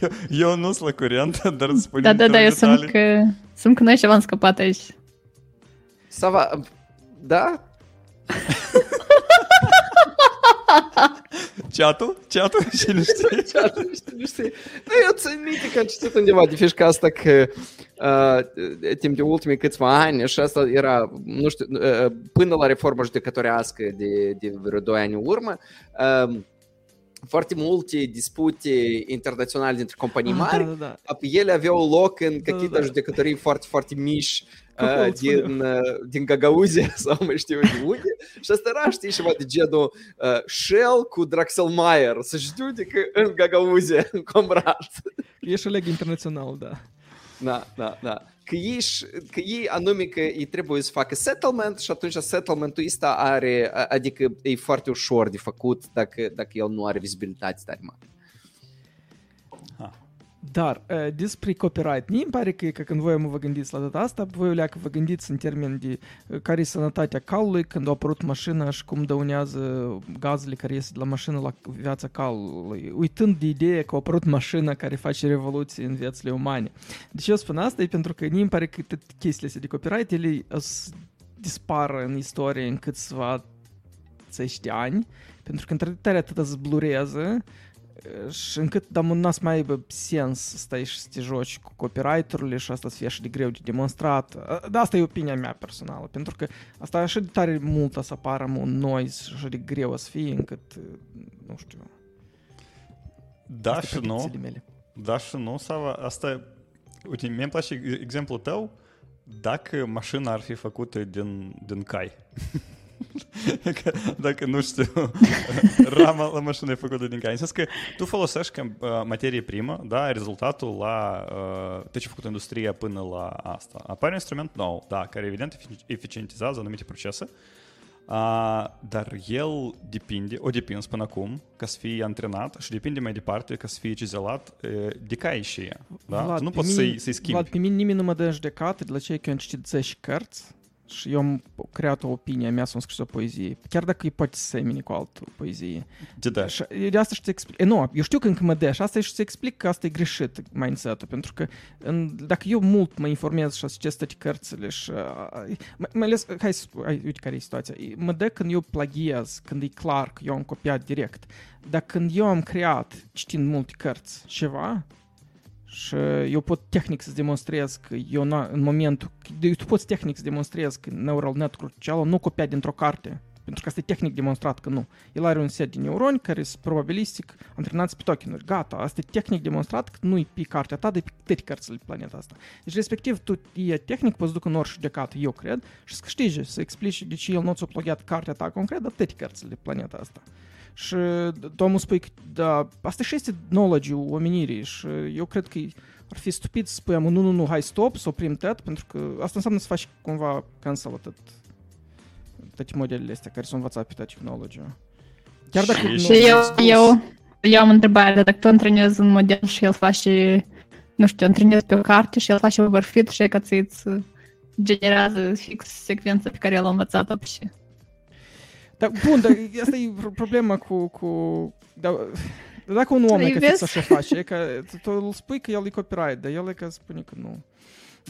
Eu, eu nu sunt la curent, dar spune Da, da, da, eu sunt detalii. că, sunt că noi ceva am scăpat aici. Sava, da? Chat-ul? Chat-ul? Cine știe? Ce atunci, nu știu. Da, eu țin minte că am citit undeva de fișca asta că uh, timp de ultimii câțiva ani și asta era, nu știu, uh, până la reforma judecătorească de, de vreo 2 ani în urmă, uh, foarte multe dispute internaționale dintre companii Ah, mari, Da, da, da. ap- ele aveau loc în Da, câteva da. judecătorii foarte, foarte mici Acolo, uh, îți din, uh, din Gagauzia sau mai știu de unde. Și asta era, știi, ceva de genul uh, Shell cu Draxelmaier să judecă în Gagauzia, în Comrat. E și leg internațional, da. Da, da, da. Că ei, își- că ei anume că ei trebuie să facă settlement și atunci settlementul ăsta are, a- adică e foarte ușor de făcut dacă, dacă el nu are vizibilitate tare mare. Ha. Dar uh, despre copyright, mie îmi pare că, că când voi mă vă gândiți la data asta, voi o leacă vă gândiți în termen de uh, care e sănătatea calului când a apărut mașina și cum dăunează gazele care ies de la mașină la viața calului, uitând de ideea că a apărut mașina care face revoluție în viețile umane. De ce eu spun asta? E pentru că mie îmi pare că tot chestiile astea de copyright, ele o să dispară în istorie în câțiva țești ani, pentru că într-adevăr atât se blurează și încât dar n-ați mai aibă sens să stai și să te joci cu copyright-urile și asta să fie așa de greu de demonstrat. Dar asta e opinia mea personală, pentru că asta e așa de tare mult să apară un noise și așa de greu să fie încât, nu știu, Da asta e și nu. predicțiile mele. Da și nu, Sava, asta... Uite, mie îmi place e- exemplul tău dacă mașina ar fi făcută din, din cai. Că dacă, nu știu, rama la mașină e făcută din cai. În sens că tu folosești ca uh, materie primă, da, rezultatul la uh, tot ce a făcut industria până la asta. Apare un instrument nou, da, care evident efici- eficientizează anumite procese, Uh, dar el depinde, o depins până acum, ca să fie antrenat și depinde mai departe ca să fie cizelat uh, de cai și ea. Da? Vlad, tu nu pe poți mine- să-i, să-i schimbi. Vlad, pe mine nimeni nu mă dă în judecată de la cei că eu am citit 10 cărți și eu am creat o opinie a mea să am scris o poezie, chiar dacă e poate să semene cu altă poezie. De da. Și de asta și ți explic. E, nu, eu știu că încă mă dă și asta e și ți explic că asta e greșit mindset-ul, pentru că în, dacă eu mult mă informez și citesc toate cărțile și uh, mai, mai ales, hai să spun, hai, uite care e situația. E- Mă dă când eu plagiez, când e clar că eu am copiat direct. Dar când eu am creat, citind multe cărți, ceva, și eu pot tehnic să demonstrez că eu n- în momentul, de- tu poți tehnic să demonstrezi că neural network cealaltă nu copia dintr-o carte, pentru că asta e tehnic demonstrat că nu. El are un set de neuroni care sunt probabilistic antrenați pe tokenuri. Gata, asta e tehnic demonstrat că nu e pe cartea ta, de pe toate cărțile pe planeta asta. Deci, respectiv, tu e tehnic, poți duc în orice judecată, eu cred, și să câștige, să explici de ce el nu ți-a plagiat cartea ta concret, dar toate cărțile de planeta asta. Și domnul spui că, da, asta și este knowledge-ul omenirii și eu cred că ar fi stupid să spunem, nu, nu, nu, hai stop, să oprim tot, pentru că asta înseamnă să faci cumva cancel tot toate modelele astea care s-au învățat pe toate knowledge-ul. Chiar dacă... Și- nu- Și eu, eu, eu am întrebare, dacă tu antrenezi un model și el face, nu știu, antrenezi pe o carte și el face overfit și că ți îți generează fix secvența pe care el a învățat-o și Dar, bun, dar asta e pro- problema cu... cu da, dacă un om e Îi că fix vezi? așa face, că tu, tu îl spui că el e copyright, dar el e că spune că nu.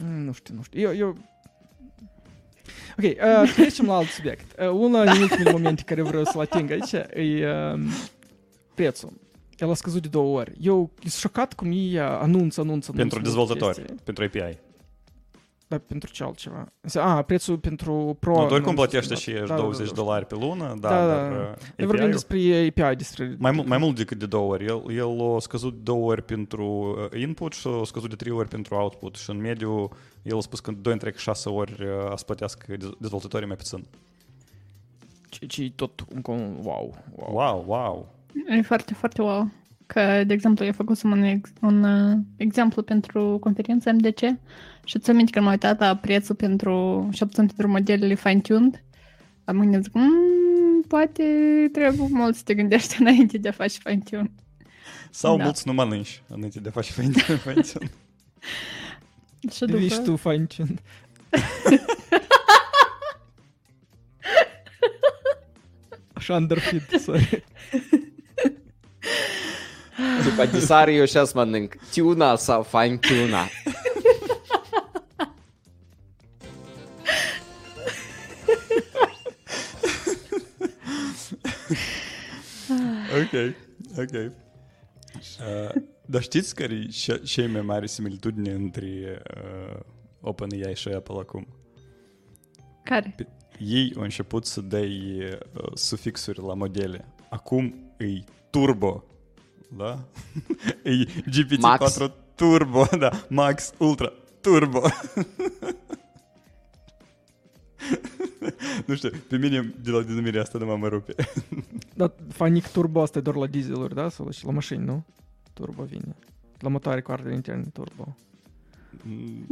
Mm, Nu știu, nu știu. Eu, eu... Ok, uh, trecem la alt subiect. Uh, una din ultimele momente care vreau să-l ating aici e uh, prețul. El a scăzut de două ori. Eu sunt șocat cum ei uh, anunță, anunță, Pentru anunță dezvoltatori, chestii. pentru API. Dar pentru ce altceva? A, prețul pentru Pro... Nu, tu oricum știu, plătește da, și da, ești da, 20 da, de dolari pe lună, da, Da, dar da. uh, Noi vorbim API-ul despre API, despre... mai, mult- mai mult decât de două ori. El, el a scăzut de două ori pentru uh, input și a scăzut de trei ori pentru output. Și în mediu, el a spus că 2 între 6 ori uh, a să plătească dez- dezvoltatorii mai puțin. Ce, ce e tot un con... Wow, wow. Wow, wow. e foarte, foarte wow. Că, de exemplu, eu făcusem un, ex- un uh, exemplu pentru conferința MDC și ți aminte că m-am uitat la prețul pentru, și opțiuni pentru modelele fine-tuned. Am gândit, zic, "Mm, poate trebuie mult să te gândești înainte de a face fine-tune. Sau Da. mulți nu mănânci înainte de a face fine- fine-tune. Și după... Ești tu fine tuned. Așa underfit, sorry. După disare eu și mănânc tuna sau fine tuna. ok, ok. Uh, dar știți care e cea- cea mai mare similitudine între uh, OpenAI și Apple acum? Care? Ei au început să dai uh, sufixuri la modele. Acum e turbo, da? E GPT-4 Max. turbo, da, Max Ultra turbo. nu știu, pe mine de la denumirea asta nu mă rupe. Dar fanic turbo asta e doar la dieseluri, da? Sau și la mașini, nu? Turbo vine. La motoare cu ardere interne turbo.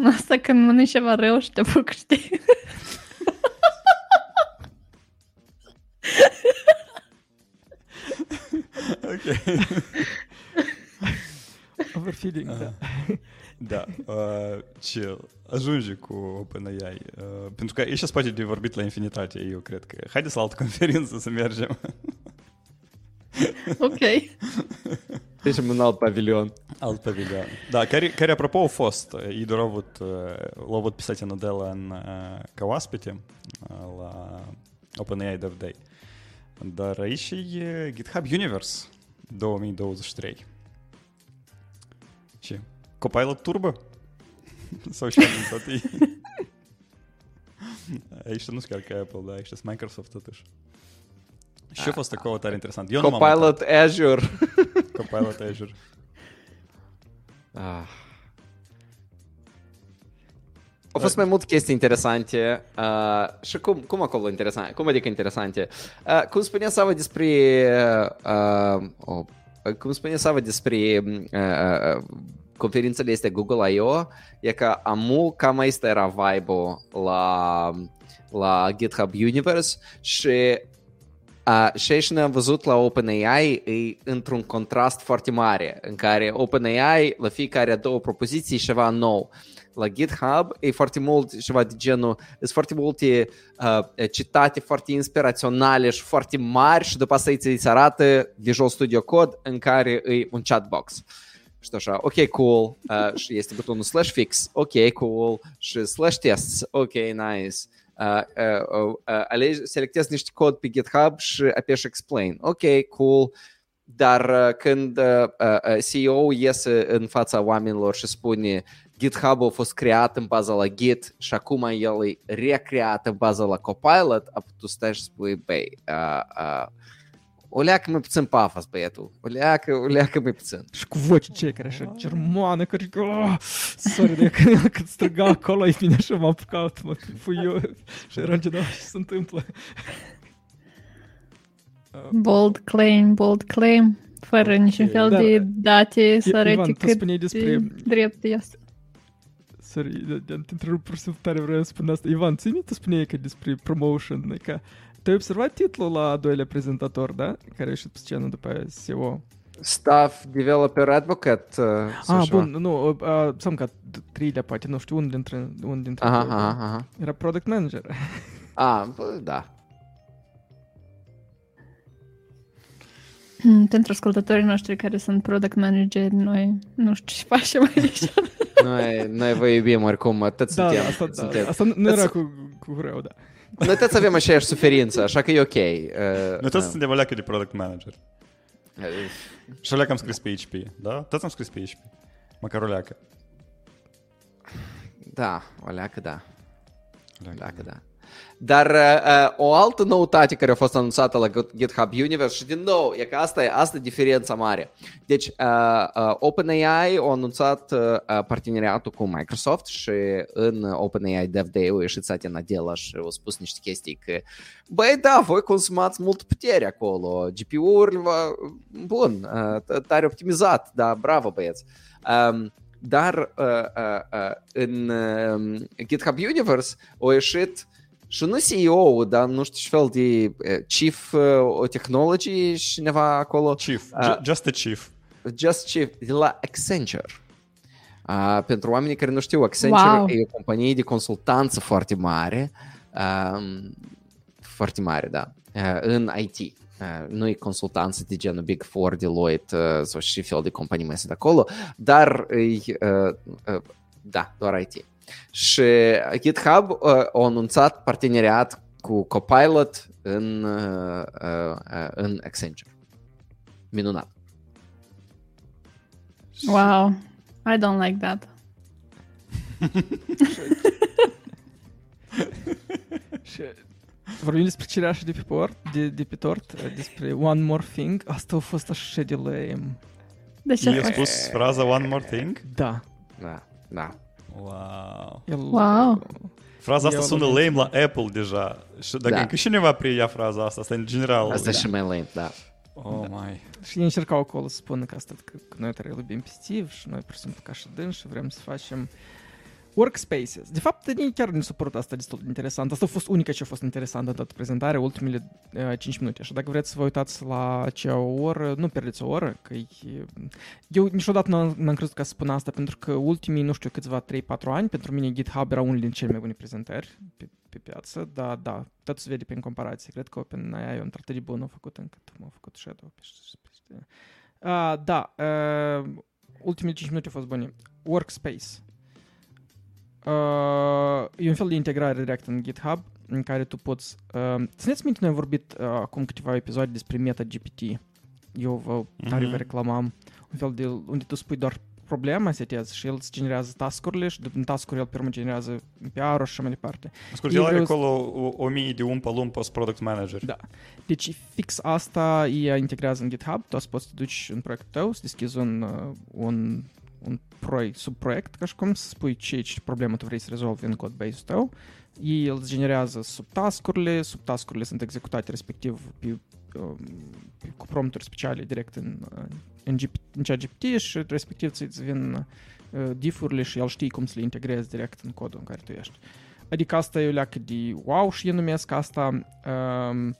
Asta când mănânci ceva rău și te apucă, știi? Vorbit la infinitate, eu cred că. Haideți la altă conferință să mergem. ok. Trecem în alt pavilion. Alt pavilion. Da, care, care apropo au fost, ei doar au avut, uh, l-au avut pisate Nadella în uh, ca oaspete uh, la OpenAI Dev Day. Dar aici e GitHub Universe 2023. Ce? Copilot Turbo? Sau tot ei? Aici nu sunt chiar ca Apple, da, aici sunt Microsoft totuși. Și a fost acolo tare interesant. Eu Copilot Azure. Copilot Azure. Ah. Au fost mai multe chestii interesante uh, și cum, cum acolo interesante? Cum adică interesante? Uh, cum spunea Sava despre uh, oh, cum spunea Sava despre uh, uh, conferințele astea Google I.O. e că amu cam asta era vibe-ul la, la GitHub Universe și Uh, și aici ne-am văzut la OpenAI e într-un contrast foarte mare, în care OpenAI la fiecare două propoziții e ceva nou. La GitHub e foarte mult ceva de genul, sunt foarte multe uh, citate foarte inspiraționale și foarte mari și după asta îți se arată Visual Studio Code în care e un chatbox. Și așa, ok, cool, uh, și este butonul slash fix, ok, cool, și slash tests, ok, nice. Uh, uh, uh, alegi, selectez niște cod pe GitHub și apeși explain. Ok, cool. Dar uh, când uh, uh, CEO iese în fața oamenilor și spune GitHub a fost creat în baza la Git și acum el e recreat în baza la Copilot, apoi tu stai și spui, băi, uh, uh, o leacă mai puțin pafos, băietul. O leacă, o leacă mai puțin. Și cu voci cei care așa germană, care oh, sorry, de când el cât striga acolo, e bine așa m-am apucat, mă, fui eu și eram ce da, ce se întâmplă. Bold claim, bold claim, fără niciun fel Da. de date să Ivan, arăte tu cât spuneai despre- de drept este. Sorry, de, de, te întrerup pur și simplu tare vreau să spun asta. Ivan, ții minte, tu spuneai că despre promotion, e că tu ai observat titlul la a doilea prezentator, da? Care a ieșit pe scenă după aia CEO. Staff Developer Advocate. Uh, sau Ah, ceva. bun, nu, uh, uh, sam ca treilea, poate, nu știu, unul dintre, unul dintre Aha, doi, aha, da. aha. Era product manager. Ah, bă, da. Pentru ascultătorii noștri care sunt product manager, noi nu știu ce facem aici. Noi, noi vă iubim oricum, atât Da, suntem. da, asta, da, suntem. asta nu- nu era Îți- cu, cu rău, da. Noi toți avem aceeași suferință, așa că e ok. Uh, Noi toți suntem o leacă de product manager. uh, Și o leacă am scris pe HP, da? Toți am scris pe HP. Măcar o leacă. Da, o leacă da. O leacă. Leacă da. Dar uh, o altă noutate care a fost anunțată la Git- GitHub Universe și din nou, e că asta e, asta e diferența mare. Deci uh, uh, OpenAI a anunțat uh, uh, parteneriatul cu Microsoft și în OpenAI Dev Day a ieșit Satya Nadella și a spus niște chestii că băi da, voi consumați mult putere acolo, GPU-uri, va- bun, uh, t- tare optimizat, da, bravo băieți. Um, dar uh, uh, uh, în uh, GitHub Universe a ieșit și nu CEO, dar nu știu ce fel de uh, Chief uh, Technology și cineva acolo. Chief. Ah. Ju- Just a chief. Just Chief, de la Accenture. Uh, pentru oamenii care nu știu, Accenture Wow. e o companie de consultanță foarte mare, um, foarte mare, da, uh, în IT. Uh, nu e consultanță de genul Big Four, Deloitte uh, sau și fel de companii mai sunt acolo, dar e, uh, uh, da, doar IT. Și GitHub uh, a anunțat parteneriat cu Copilot în, uh, uh, uh, în Accenture. Minunat. Wow, I don't like that. Și Vorbim despre cireașă de pe, port, de, de pe tort, despre One More Thing. Asta a fost așa de lame. De ce? I-a spus fraza One More Thing? Da. Da, da. Wow. El, Wow. Fraza asta Eu sună nu- lame la Apple deja. Și dacă Da. încă cineva preia fraza asta, asta în general. Asta e și mai lame, da. Oh my. Și ei încercau acolo să spună că asta că, că noi tare iubim pe Steve și noi presupun ca și dâns și vrem să facem workspaces. De fapt, ei chiar nu s-a părut asta destul de interesant. Asta a fost unica ce a fost interesantă în toată prezentarea, ultimele uh, 5 minute. Și dacă vreți să vă uitați la acea oră, nu pierdeți o oră, că e... Eu niciodată n-am, n-am crezut ca să spun asta, pentru că ultimii, nu știu, câțiva 3-4 ani, pentru mine GitHub era unul din cele mai bune prezentări pe, pe piață, dar da, tot se vede prin comparație. Cred că OpenAI e un atât de bun a făcut încât m-a făcut Shadow peste, peste. Uh, da, uh, ultimele 5 minute au fost bune. Workspace. Uh, e un fel de integrare direct în GitHub în care tu poți... Uh, țineți minte, noi am vorbit uh, acum câteva episoade despre MetaGPT. Eu vă tare Mhm. vă reclamam un fel de... unde tu spui doar problema, setezi și el îți generează task-urile și din task-uri el pe urmă generează PR-uri și așa mai departe. Scurt, el are Eu- acolo o, o mie de umpa lumpă product manager. Da. Deci fix asta ea integrează în GitHub, tu poți să te duci în proiectul tău, să deschizi un, uh, un, un proiect, subproiect, ca și cum să spui ce, ce problemă tu vrei să rezolvi în codebase-ul tău. Ei îl generează subtascurile, subtascurile sunt executate respectiv pe, um, pe, cu prompturi speciale direct în, uh, în, GP, în ChatGPT și respectiv ți vin uh, diff-urile și el știe cum să le integrezi direct în codul în care tu ești. Adică asta e o leacă de wow și eu numesc asta um,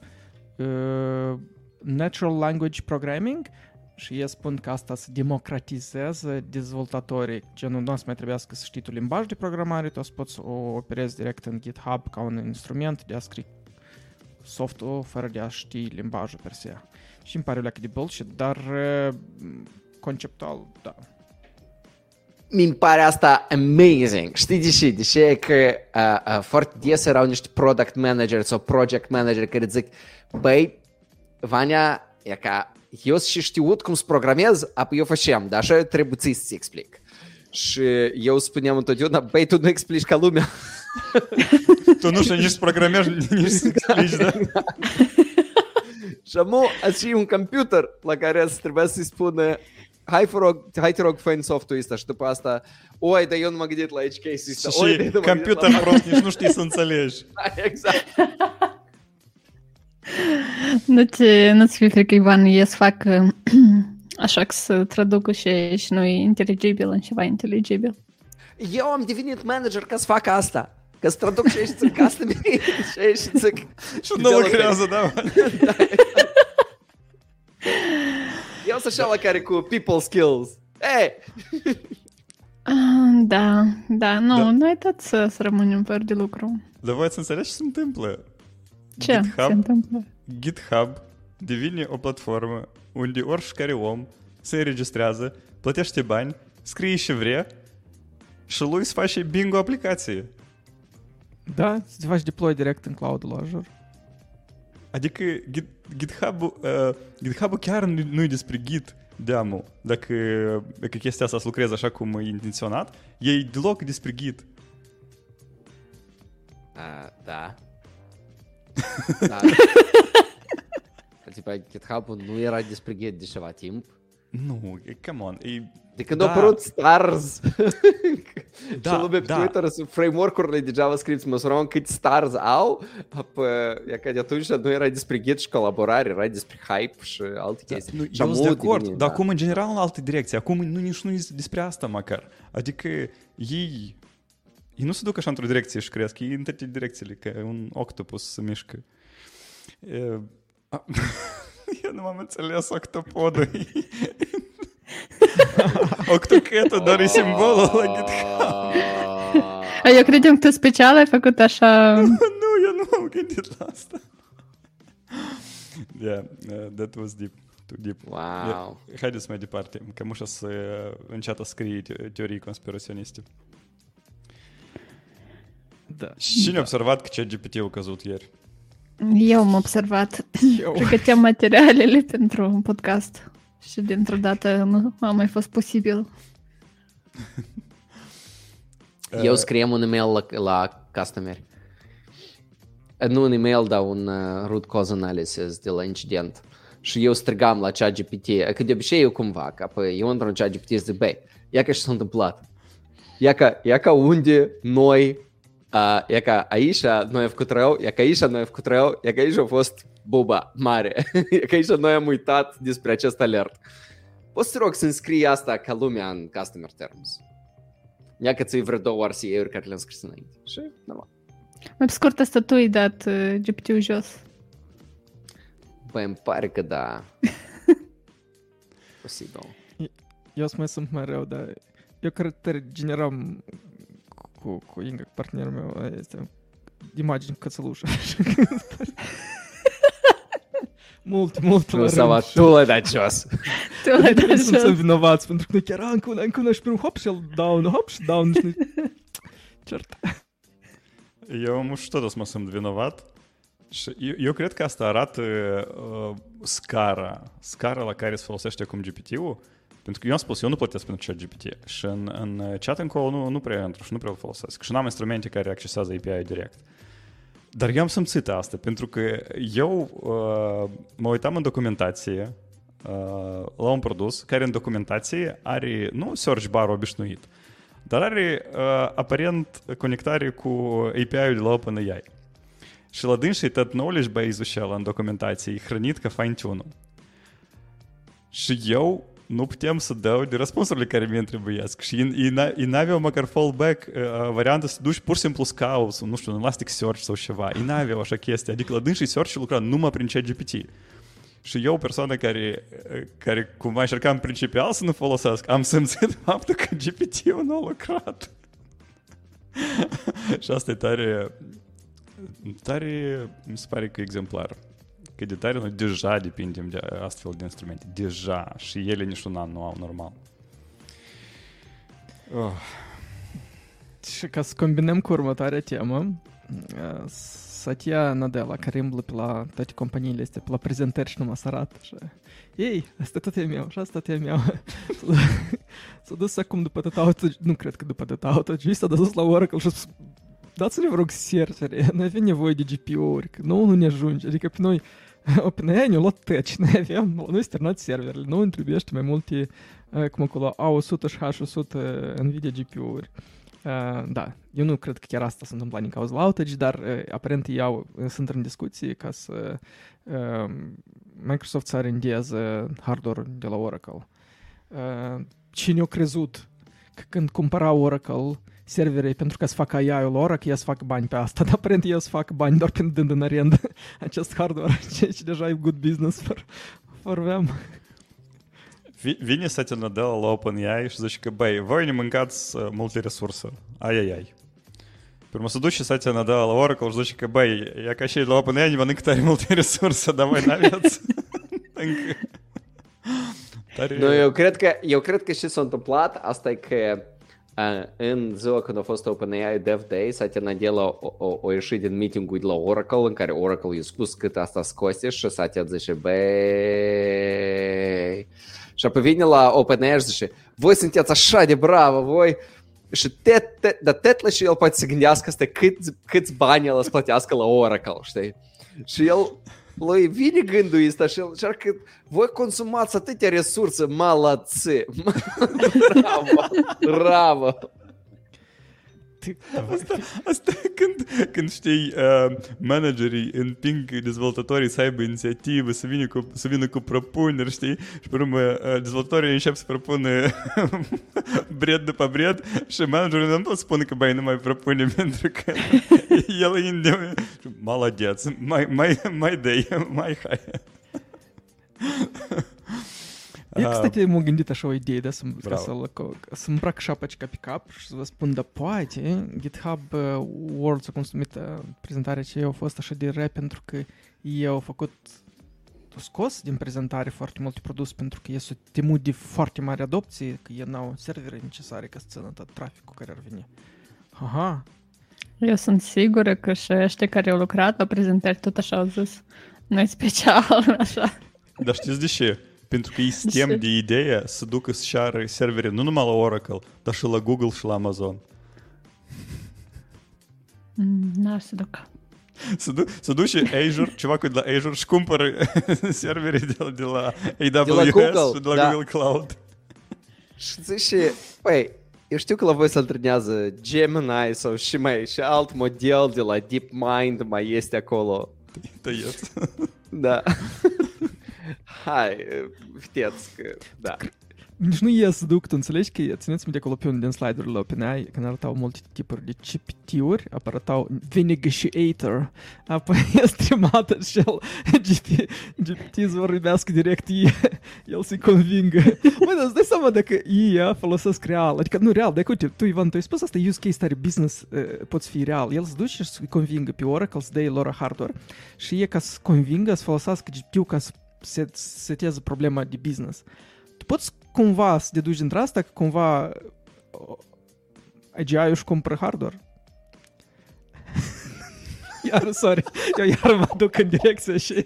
uh, Natural Language Programming și ei spun că asta se democratizează dezvoltatorii. Genul, nu o să mai trebuiască să știi tu limbaj de programare, tu o să poți să o operezi direct în GitHub ca un instrument de a scrie softul fără de a ști limbajul per se. Și îmi pare o leacă de bullshit, dar uh, conceptual, da. mi pare asta amazing. Știi de ce? De ce e că uh, uh, foarte des erau niște product manager sau project manager care zic, băi, Vania, e ca eu și știut cum să programez, apoi eu făceam, dar așa trebuie ți să-ți explic. Și eu spuneam întotdeauna, băi, tu nu explici ca lumea. Tu nu știi nici să programezi, nici să explici, da? Și amu, ați și un computer la care să trebuia să-i spună hai, fă rog, hai te rog, fă softul ăsta și după asta, oi, dar eu nu m-am gândit la edge case ăsta. Și computer la... prost, nici nu știi să înțelegi. Exact. Nu ți, nu ți fie frică, Ivan, e să fac uh, așa că să traducă și, și nu e inteligibil în ceva inteligibil. Eu am devenit manager ca să fac asta. Ca să traduc și aici zic customer și aici zic... Și nu lucrează, da? Eu sunt așa la care cu people skills. Hey! Ah, Da, da, nu, Da. noi tot să, să rămânem fără de lucru. Dar voi ați înțeles ce se întâmplă? Ce se GitHub, întâmplă? GitHub devine o platformă unde oricare om se înregistrează, plătește bani, scrie ce vrea și lui să face bingo aplicație. Da, să te faci deploy direct în cloud-ul Azure. Adică Git, GitHub-ul, uh, GitHub-ul chiar nu, nu e despre Git deamul. Dacă, dacă chestia asta să lucreze așa cum e intenționat, e deloc despre Git. A, da. Da. Că, Tipa, GitHub-ul nu era despre Git de ceva timp. Nu, e, come on, e... De când Da. au apărut stars Da, și lumea pe da. Twitter sunt framework-urile de JavaScript măsurau cât stars au, apă, e că de atunci nu era despre Git și colaborare, era despre hype și alte chestii. Nu, și eu sunt de amul acord, devine, dar da. acum în general în alte direcții. Acum nu, nici nu e despre asta măcar. Adică ei, ei nu se duc așa într-o direcție și cresc, ei în toate direcțiile, ca un octopus se mișcă. E, a, eu nu m-am înțeles octopodul. Octocatul doar e simbolul la GitHub. A, Eu credeam că tu special ai făcut așa... nu, eu nu m-am gândit la asta. Yeah, uh, that was deep. Too deep. Wow. Haideți mai departe, că mușa să înceată scrie te- teorii conspiraționiste. Da. Și cine a observat că ChatGPT a căzut ieri? Eu am observat. Eu. Pregăteam materialele pentru un podcast și dintr-o dată nu a mai fost posibil. Eu scriem un email la, la customer. nu un e-mail, dar un uh, root cause analysis de la incident. Și eu strigam la ChatGPT, că de obicei eu cumva, că apoi eu într un ChatGPT zic, băi, ia că și s-a întâmplat. Ia ca, ia ca unde noi, uh, ia ca aici noi am făcut rău, ia ca aici a fost buba mare, ca aici noi am uitat despre acest alert. Poți să rog să înscrii asta ca lumea în customer terms. Ia că ți-i vreo două RCA-uri care le-am scris înainte. Și normal. Mai pe scurt, asta tu ai dat uh, GPT-ul jos. Băi, îmi pare că da. Posibil. Eu să mai sunt mai rău, dar eu cred că generam cu, cu Inga, cu partenerul meu, este imagini cățălușă. mult, mult Nu s-a tu l-ai dat jos. Tu l-ai dat Trebuie să sunt jos. vinovați, pentru că noi chiar încă una, încă una și primul hop și el down, hop și down. și noi- Cert. Eu nu știu tot să mă simt vinovat. Și eu, eu cred că asta arată uh, scara, scara la care se folosește acum GPT-ul. Pentru că eu am spus, eu nu plătesc pentru chat GPT și în, în chat încolo nu, nu prea intru și nu prea îl folosesc. Și n-am instrumente care accesează API direct. Dar eu am simțit asta, pentru că eu uh, mă uitam în documentație uh, la un produs care în documentație are, nu search bar obișnuit, dar are uh, aparent conectare cu API-ul de la OpenAI. Și la dânsii tot knowledge base-ul și ăla în documentație e hrănit ca fine-tune Și eu nu puteam să dau de răspunsurile care mi trebuiesc. Și ei, ei n-aveau măcar fallback uh, varianta să duci pur și simplu să cauți, sau, nu știu, un Elasticsearch sau ceva. Ei n-aveau așa chestie. Adică la dânsii search lucra numai prin ChatGPT. Și eu, persoana care, care cumva încercam principial să nu folosesc, am simțit faptul că GPT-ul nu a lucrat. și asta e tare, tare, mi se pare că exemplar. Că de tare noi deja depindem de astfel de instrumente. Deja. Și ele nici un an nu au normal. Oh. Și ca să combinăm cu următoarea temă, uh, Satya Nadella, care îmblă pe la toate companiile astea, pe la prezentări și numai să arată și ei, asta tot e meu, și asta tot e meu. S-a dus acum după tot auto, nu cred că după tot auto, ci s-a dus la Oracle și a spus, dați-ne vă rog servere, noi avem nevoie de GPU-uri, că nouă nu ne ajunge, adică pe noi OpenAI ne-a luat tăci, noi avem, noi sternat serverele, nu îmi trebuie mai multe, uh, cum acolo, A100 și H100 NVIDIA GPU-uri. Uh, da, eu nu cred că chiar asta s-a întâmplat din cauza la outage, dar uh, aparent ei au, sunt în discuții ca să uh, Microsoft să arendeze hardware de la Oracle. Uh, cine a crezut că când cumpăra Oracle servere pentru ca să facă AI-ul lor, că ea să facă bani pe asta, dar aparent ea să facă bani doar pentru dând în arendă acest hardware, ceea ce deja e good business for, for them. Vine Satya Nadella la OpenAI și zice că, băi, voi ne mâncați uh, multe resurse. Ai, ai, ai. Pe să duci Satya Nadella la Oracle și zice că, băi, e ca și la OpenAI ne mănâncă tare multe resurse, dar voi n-aveți încă. Tare... Nu, eu cred, că, eu cred că și s-a întâmplat, asta e că uh, în ziua când a fost OpenAI Dev Day, Satya Nadella o, o, o ieșit din meeting-ul de la Oracle, în care Oracle i-a spus cât asta scoase și Satya zice, băi... Și apoi vine la OpenAI și zice, voi sunteți așa de bravo, voi... Și tet, tet, dar Tetla și el poate să gândească asta câți, câți bani el să plătească la Oracle, știi? Și el lui vine gândul ăsta și el încearcă, voi consumați atâtea resurse, malați! bravo, bravo! Da, asta, asta când, când știi, uh, managerii împing dezvoltatorii să aibă inițiativă, să vină cu, să vină cu propuneri, știi? Și pe urmă uh, dezvoltatorii încep să propună bred după bred și managerul nu pot spune că băi, nu mai propune pentru că el e indem... Maladeț, mai, mai, mai dai, mai hai. Eu, căstate, m-am gândit așa o idee, da, să, ca să, să îmbrac șapăcica pe cap și să vă spun, da, poate GitHub World s-a consumit prezentarea ce a fost așa de rea pentru că eu au făcut scos din prezentare foarte multe produse pentru că ei s-au temut de foarte mare adopție, că ei n-au servere necesare ca să țină tot traficul care ar veni. Aha. Eu sunt sigură că și ăștia care au lucrat la prezentări tot așa au zis, noi special, așa. Dar știți de ce? Pentru că ei stem de ideea să ducă să șară servere nu numai la Oracle, dar și la Google și la Amazon. Mm, n-ar să ducă. Să, du- să duci și Azure, ceva cu de la Azure și cumpără serverii de, la- de la AWS Google, și de la da. Google Cloud. Și zici și, păi, eu știu că la voi se antrenează Gemini sau și mai și alt model de la DeepMind mai este acolo. Tăieți. Da. Hai, vedeți că, da. Nici nu ies duc, tu înțelegi că țineți minte acolo pe unul din slide-urile la OpenAI, când arătau multe tipuri de GPT-uri, arătau Vinegatiator, apoi e streamată și el, GPT, GPT vorbească direct ei, el se convingă. Măi, dar îți dai seama dacă ei folosesc real, adică nu real, dacă uite, tu Ivan, tu ai spus asta use case tare business, poți fi real, el se duce și să convingă pe Oracle, să dea lor hardware și e ca să convingă să folosească GPT-ul ca să se seteze problema de business. Tu poți cumva să deduci dintre asta că cumva AGI-ul își cumpără hardware? iar, sorry, eu iar mă duc în direcția și...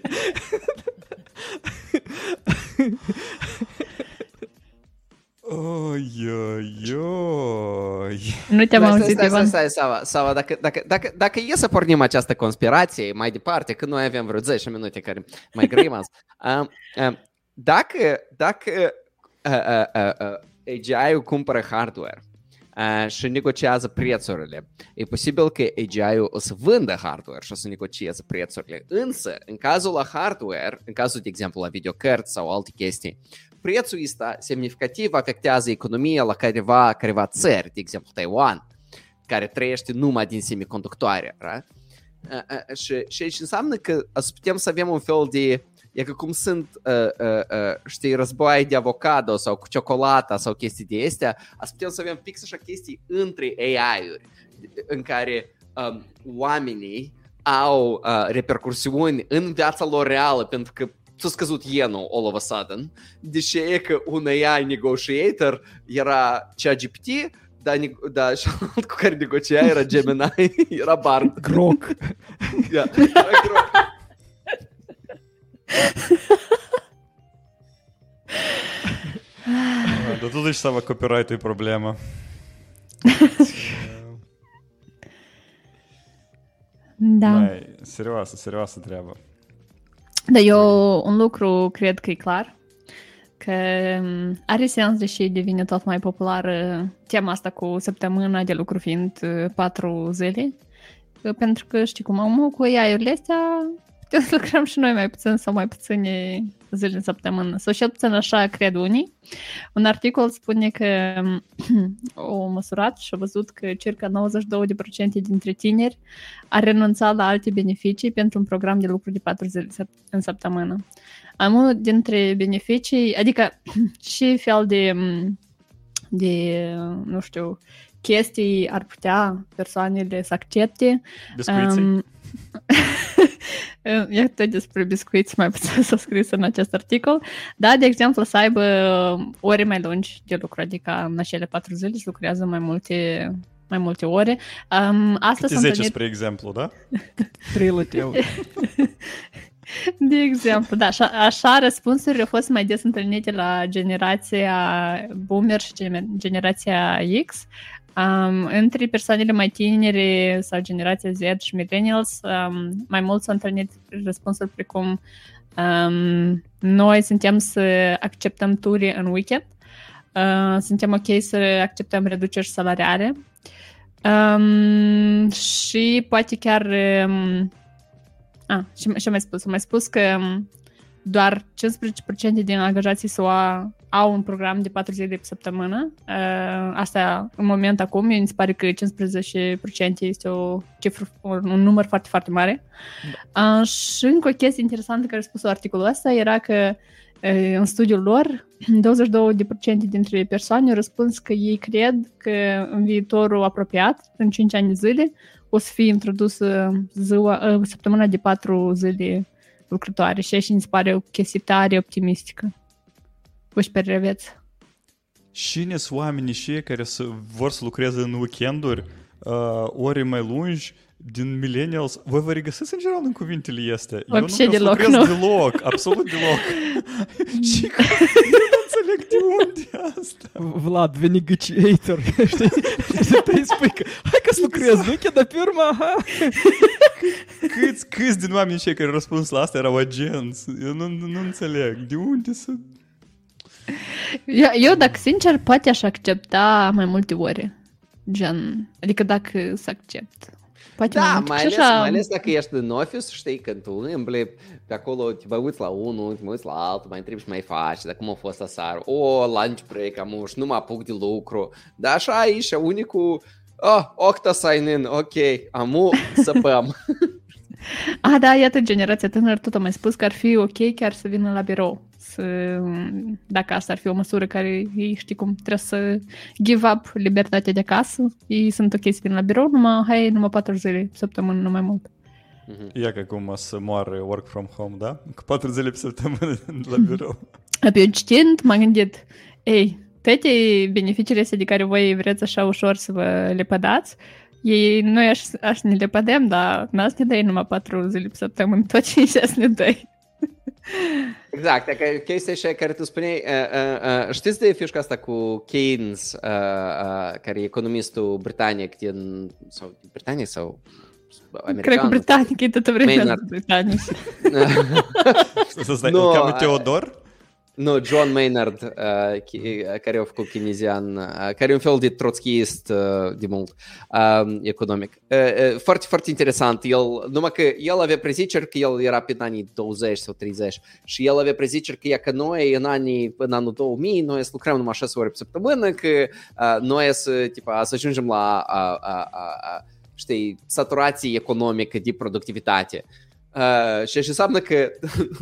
Oi, oi, oi. Nu te-am Stai, auzit, stai, stai, Ivan. stai, Sava, Sava dacă, dacă, dacă, dacă e să pornim această conspirație mai departe, că noi avem vreo 10 minute care mai grăim azi, um, um, dacă, dacă uh, uh, uh, uh, AGI-ul cumpără hardware uh, și negociază prețurile, e posibil că AGI-ul o să vândă hardware și o să negocieze prețurile. Însă, în cazul la hardware, în cazul, de exemplu, la videocărți sau alte chestii, prețul ăsta semnificativ afectează economia la careva, careva țări, de exemplu Taiwan, care trăiește numai din semiconductoare. Right? Uh, uh, și, și aici înseamnă că o să putem să avem un fel de E că cum sunt, uh, uh, uh, știi, războaie de avocado sau cu ciocolata sau chestii de astea, să putem să avem fix așa chestii între AI-uri în care um, oamenii au uh, repercursiuni în viața lor reală pentru că s-a scăzut yenul all of a sudden, deși e că un AI negotiator era ChatGPT, dar, nego- dar și cu care negocia era Gemini, era Bard. Groc. Da, era gro- Da tu iš savo copyrightų į problemą. Da. Mai, serioasă, serioasă treabă. Da, eu un lucru cred că e clar, că um, are sens, deși devine tot mai populară tema asta cu săptămâna de lucru fiind uh, patru zile, uh, pentru că știi cum, am cu ai-urile astea putem să lucrăm și noi mai puțin sau mai puține zile în săptămână. Sau cel puțin așa cred unii. Un articol spune că o măsurat și a văzut că circa 92% dintre tineri a renunțat la alte beneficii pentru un program de lucru de 4 zile săp- în săptămână. Am unul dintre beneficii, adică și fel de, m, de, nu știu, chestii ar putea persoanele să accepte. Biscuiții? Um, Iată despre biscuiți mai puțin s-a scris în acest articol. Da, de exemplu, să aibă ore mai lungi de lucru, adică în acele patru zile să lucrează mai multe, mai multe ore. Um, asta Câte s-a 10, întâlnit, spre exemplu, da? Relativ. de exemplu, da, așa, așa răspunsurile au fost mai des întâlnite la generația boomer și gener- generația X. Um, între persoanele mai tinere sau generația Z și millennials, um, mai mult s-au întâlnit răspunsuri precum um, noi suntem să acceptăm turi în weekend, uh, suntem ok să acceptăm reduceri salariare um, și poate chiar um, a, și, și am mai spus, am mai spus că um, doar 15% din angajații SUA au un program de 4 zile pe săptămână. Uh, asta în moment acum, mi se pare că 15% este o cifră, un, un număr foarte, foarte mare. Uh, și încă o chestie interesantă care a spus articolul ăsta era că uh, în studiul lor, 22% dintre persoane au răspuns că ei cred că în viitorul apropiat, în 5 ani de zile, o să fie introdusă ziua, uh, săptămâna de 4 zile lucrătoare și așa mi se pare o chestie tare optimistică. Puși pe reveț. Cine sunt oamenii și care să vor să lucreze în weekenduri, uh, ore mai lungi, din millennials, voi vă regăsiți în general în cuvintele este. Eu nu vreau deloc, să lucrez nu? deloc, absolut deloc. și că eu nu înțeleg înțeleg de unde asta. Vlad, venegociator, știi? Și tu îi spui că hai că să lucrez, nu chiar pe urmă, aha. Câți, câți din oamenii cei care au răspuns la asta erau agenți? Eu nu, nu, nu înțeleg. De unde să... Eu, eu, dacă sincer, poate aș accepta mai multe ore. Gen, adică dacă să accept. Poate Da, mult. mai Și ales, așa, mai ales dacă ești în office, știi, când tu îmbli pe acolo, te mai uiți la unul, te mai uiți la altul, mai întrebi și mai faci, dacă cum a fost asar, o, lunch break, am și nu mă apuc de lucru. Dar așa aici, unicul, oh, octa sign in, ok, amu, săpăm. A, da, iată, generația tânără tot a mai spus că ar fi ok chiar să vină la birou. Să, dacă asta ar fi o măsură care ei, știi cum, trebuie să give up libertatea de acasă, ei sunt ok să vină la birou, numai, hai, numai patru zile pe săptămână, nu mai mult. Ia că acum o să moară work from home, da? Cu patru zile pe săptămână la birou. Apoi eu citind, m-am gândit, ei, toate beneficiile astea de care voi vreți așa ușor să vă le pădați, ei, noi aș, aș ne le pădem, dar n-ați ne dai numai patru zile pe săptămână, tot ce să ne dai. Exact, dacă chestia așa care tu spuneai, uh, uh, uh, știți de fișca asta cu Keynes, uh, uh, care e economistul britanic din, sau din Britania sau american? Cred că britanic e tot vremea Maynard. britanic. Să stai, Nu, îl cheamă Teodor? Nu, John Maynard, uh, chi- uh, care a făcut keynesian, uh, care e un fel de trotskist uh, de mult uh, economic. Uh, uh, foarte, foarte interesant. El, numai că el avea preziceri că el era pe anii 20 sau 30 și el avea preziceri că, e că noi în, anii, în anul 2000 noi să lucrăm numai 6 ore pe săptămână, că uh, noi să, tipa, să ajungem la a, a, a, a, știi, saturație economică de productivitate. Uh, și așa înseamnă că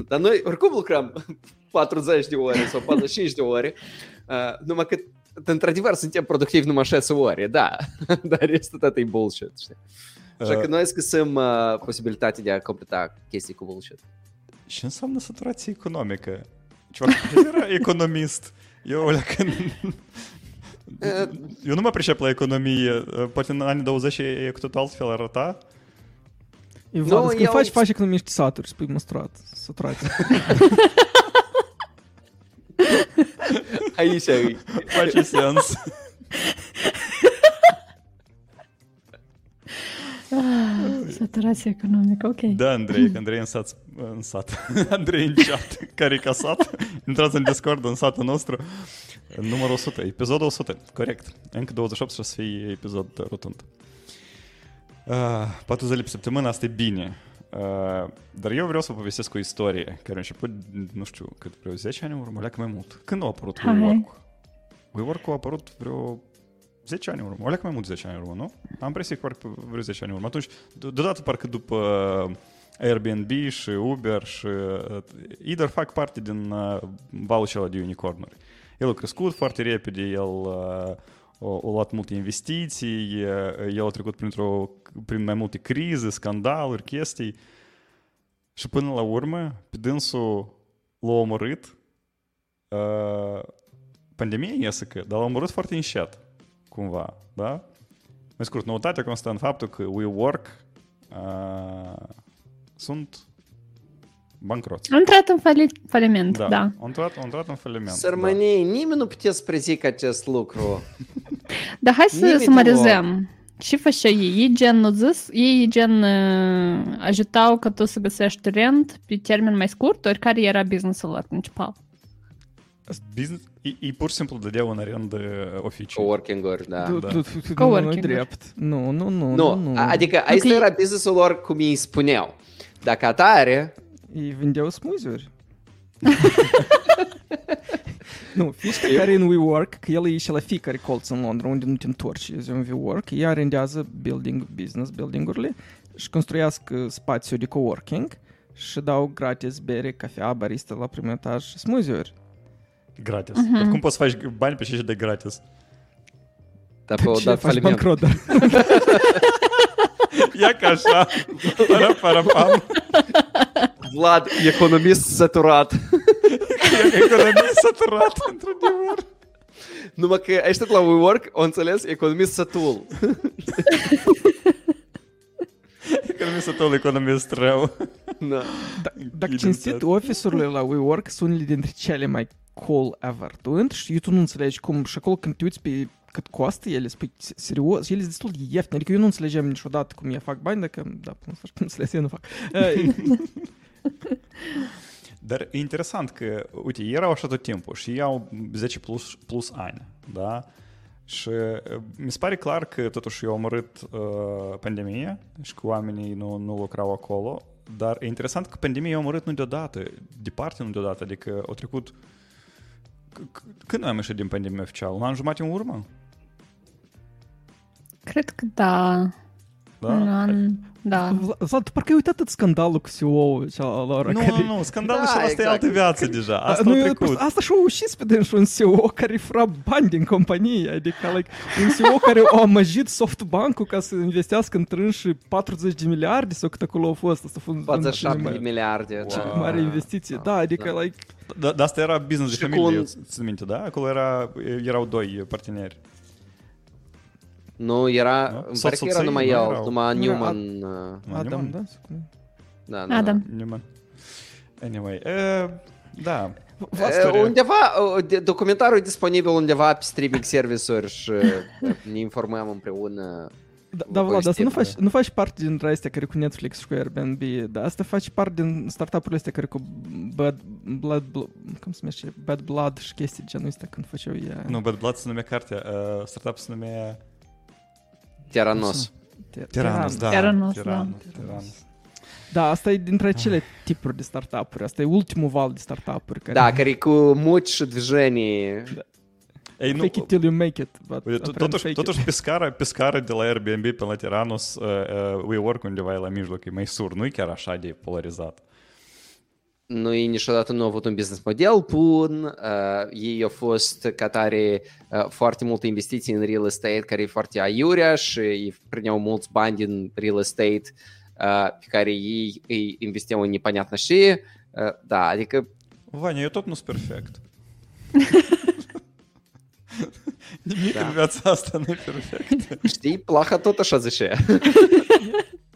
dar noi oricum lucrăm 40 de ore sau 45 de ore, uh, numai că într-adevăr suntem productivi numai 6 ore, da, dar restul tot e bullshit, știi? Așa că Uh, noi găsim uh, posibilitatea de a completa chestii cu bullshit. Ce înseamnă saturație economică? Ceva el era economist. Eu, alea, când... Eu nu mă pricep la economie. Poate în anii 20 e cu totul altfel arăta. E Vlad, Nu, când eu- faci, faci economiști saturi, spui măsturat, saturație. Aici e. Face sens. Ah, Saturație economică, ok. Da, Andrei, că Andrei în sat, în sat. Andrei în chat, care e ca sat. Intrați în Discord, în satul nostru. Numărul 100, episodul 100, corect. Încă 28 și o să fie episod rotund. Uh, patru zile pe săptămână, asta e bine. Uh, dar eu vreau să vă povestesc o istorie care a început, nu știu, cât vreo 10 ani în urmă, leacă mai mult. Când a apărut Hai. WeWork? WeWork a apărut vreo 10 ani în urmă, o leacă mai mult de 10 ani în urmă, nu? Am impresia că parcă vreo 10 ani în urmă. Atunci, de- deodată parcă după Airbnb și Uber și uh, Either fac parte din uh, valul acela de unicornuri. El a crescut foarte repede, el uh, a, a luat multe investiții, uh, el a trecut printr-o, prin mai multe crize, scandaluri, chestii. Și până la urmă, pe dânsul l-a omorât uh, pandemia iese că, dar l-a omorât foarte încet, cumva, da? Mai scurt, noutatea constă în faptul că WeWork uh, sunt bancroți. Am intrat în fali- faliment, da. Da, da. au intrat, au intrat în faliment. Sărmănii, nimeni nu putea să prezică acest lucru. Dar hai să Nimeni sumarizăm. Ce făcea ei? Ei gen nu zis, ei gen uh, ajutau ca tu să găsești rent pe termen mai scurt, ori care era businessul lor principal? Da. Business, ei, ei pur și simplu dădeau în arendă oficii. Coworking-uri, da. Tu- da. tu- tu- tu- Nu, Coworking-uri. nu drept. Nu, nu, nu, Nu, nu. a- adică asta Ok. era business-ul lor cum ei spuneau. Dacă atare, Ei vindeau smoothie nu, fișca care e în WeWork, că el e și la fiecare colț în Londra, unde nu te întorci, e un WeWork, ea arendează building, business building-urile și construiască spațiu de coworking și dau gratis bere, cafea, barista la primul etaj și smoothie-uri. Gratis. Dar cum poți să faci bani pe și de gratis? dar pe o Ce dat faci faliment. bancrot, dar Ia ca așa. Para, para, pam. Vlad, economist săturat. Economie săturat, într-adevăr. Numai că ăștia de la WeWork au înțeles economist sătul. Economie sătul, economist rău. Da. dacă Ghid cinstit, în sat. office-urile la WeWork sunt unele dintre cele mai call ever. Tu intri și tu nu înțelegi cum și acolo când te uiți pe cât costă ele, spui serios, ele sunt destul de ieftine, adică eu nu înțelegem niciodată cum ei fac bani, dacă, da, până să înțeles, eu nu fac. Dar e interesant că, uite, erau așa tot timpul și ei au 10 plus, plus ani, da? Și mi se pare clar că totuși au omorât uh, pandemia și că oamenii nu, nu lucrau acolo, dar e interesant că pandemia a omorât nu deodată, departe nu deodată, adică au trecut... Când am ieșit din pandemie oficial? Un an jumate în urmă? Cred că da. Da? Un an, da. Vlad, tu parcă ai uitat tot scandalul cu CEO-ul lor. Nu, care... nu, nu, scandalul Da, și asta e exact. altă viață deja. Asta nu, a eu- trecut. Asta și-a ușit pe dânsul un CEO care fura bani din companie, adică like, un CEO care a amăjit SoftBank-ul ca să investească în trânși 40 de miliarde sau cât acolo a fost. Asta a fost 47 de cea mai- miliarde. cea da. mai mare investiție. Da, adică like, Da, dar asta era business de Și cu familie, un- țin minte, da? Acolo era, erau doi parteneri. Nu, era, Nu? îmi Sau pare că era soții, numai nu el, erau? numai Nu, Newman. uh, Adam, Newman? da? Da, da, Adam. Newman. Anyway, uh, da. Da. Istoria. Uh, Undeva, uh, de- documentarul e disponibil undeva pe streaming service-uri și uh, ne informăm împreună. Da, da Vlad, asta povestim, nu faci, nu faci parte din astea care cu Netflix și cu Airbnb, dar asta faci parte din startup-urile astea care cu Bad Blood, Bl- cum se numește, Bad Blood și chestii de genul ăsta când făceau ea. Nu, Bad Blood se numea cartea, uh, startup se numea Tiranos. Te- Tiranos, da. Tiranos, da. Tiranos, Tiranos. Da, asta e dintre acele tipuri de startup-uri. Asta e ultimul val de startup-uri. Care Da, care e cu muci și движенii. Ei, nu, Fake it till you make it. But Uite, apparent totuși, fake totuși pe scară, pe scară de la Airbnb până la Tiranos, uh, uh, WeWork undeva e la mijloc, e mai sur, nu e chiar așa de polarizat. Noi niciodată nu au avut un business model bun, uh, ei au fost ca tare uh, foarte multe investiții în real estate care e foarte aiurea și ei prindeau mulți bani din real estate uh, pe care ei îi investeau în непонятно și uh, da, adică Vania, eu tot nu sunt perfect. Nimic Da. în viața asta nu e perfect. știi, plaha tot așa zice.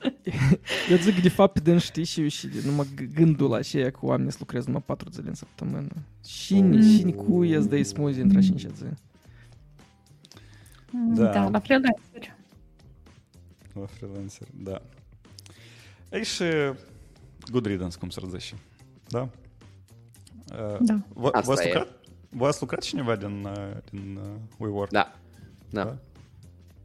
Eu zic de fapt din știi și, și de numai g- gândul la aceea cu oamenii să lucrez numai 4 zile în săptămână. Cine, Oh. cine cu îi îți dai smoothie între 5 zi? Da. Da, la freelanceri. La freelancer, da. Ei și good riddance, cum s-ar zice. Da? Uh, Da. Voi, Asta voi ați e. lucrat? Voi ați lucrat cineva din, uh, din uh, WeWork? Da. Da.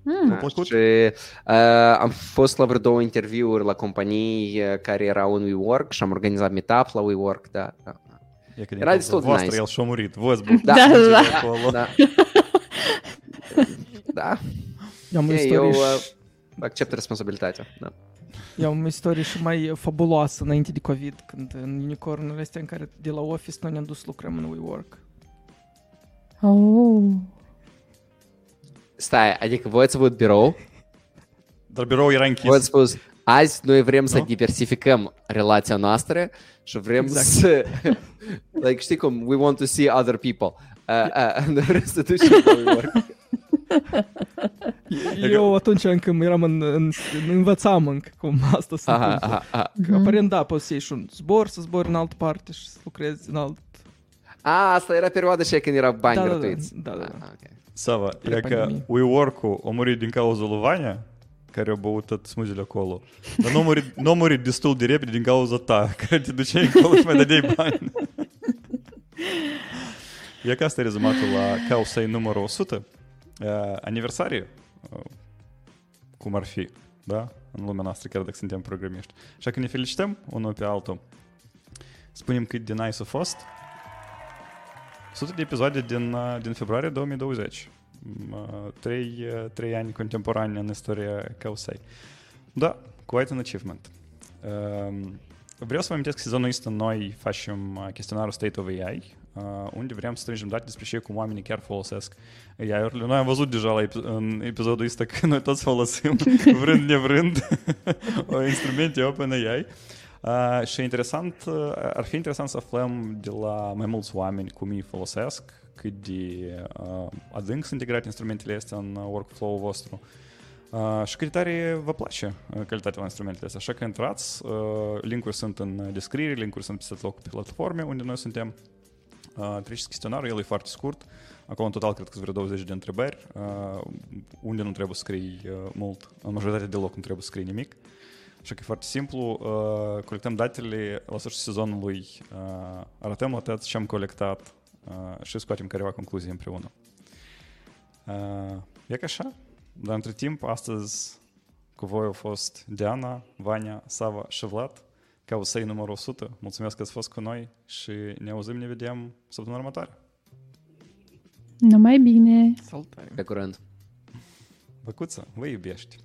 Mm. V-a plăcut? Și uh, am fost la vreo două interviuri la companii uh, care erau în WeWork și am organizat meetup la WeWork, da. da. E că din Era cauza destul de voastră nice. el și-a murit. Voi ați băut Da, Da, sânge da. de acolo. Da. da, Eu am o Ei, istorie, eu și, uh, accept responsabilitatea. Da. eu am o istorie și mai fabuloasă înainte de COVID, când în unicornurile astea în care de la office noi ne-am dus să lucrăm în WeWork. Oh. Stai, adică voi ați avut birou, Dar birou era închis. voi ați spus, azi noi vrem să Nu? diversificăm relația noastră și vrem Exact. să, like, știi cum, we want to see other people. Uh, uh, noi vrem să ducem la WeWork. Eu atunci încă eram în, în, în învățam încă cum asta se Aha, întâmplă. aha, aha. Că Aparent da, poți să ieși și un zbor, să zbori în altă parte și să lucrezi în alt... A, asta era perioada și când era bani Da, da, da, gratuiți. da, da, da. Ah, ok. Sava, Pre e că pandemie. WeWork-ul a murit din cauza lui Vania, care a băut tot smuzile acolo. Dar nu a murit, nu a murit destul de repede din cauza ta, care te duceai acolo și mai dădeai bani. E că asta e rezumatul la Causei numărul 100. Uh, aniversariu, uh, cum ar fi, da? În lumea noastră, chiar dacă suntem programiști. Așa că ne felicităm unul pe altul. Spunem cât de nice a fost. 100 de episoade din, uh, din februarie 2020. Mm, uh, Trei, uh, trei ani contemporani în istoria Causei. Da, quite an achievement. Um, Vreau să vă amintesc că sezonul ăsta noi facem uh, chestionarul State of AI, uh, unde vrem să strângem date despre ce cum oamenii chiar folosesc AI-urile. Noi am văzut deja la epi- în episodul ăsta că noi toți folosim, vrând nevrând, o instrumente OpenAI. Uh, și interesant, uh, ar fi interesant să aflăm de la mai mulți oameni cum îi folosesc, cât de uh, adânc sunt integrate instrumentele astea în uh, workflow-ul vostru. Uh, și cât de tare vă place uh, calitatea la instrumentele astea. Așa că intrați, uh, linkuri sunt în descriere, linkuri sunt peste tot locul pe platforme unde noi suntem. Uh, treci chestionarul, el e foarte scurt. Acolo în total cred că sunt vreo 20 de întrebări, uh, unde nu trebuie să scrii uh, mult, în majoritatea deloc nu trebuie să scrii nimic. Așa că e foarte simplu, uh, colectăm datele la sfârșitul sezonului, uh, arătăm la tăți ce am colectat uh, și scoatem careva concluzii împreună. Uh, e ca așa, dar între timp, astăzi cu voi au fost Diana, Vania, Sava și Vlad, ca o săi numărul 100. Mulțumesc că ați fost cu noi și ne auzim, ne vedem săptămâna următoare. Numai bine! Salutare! Pe curând. Băcuță, vă iubești!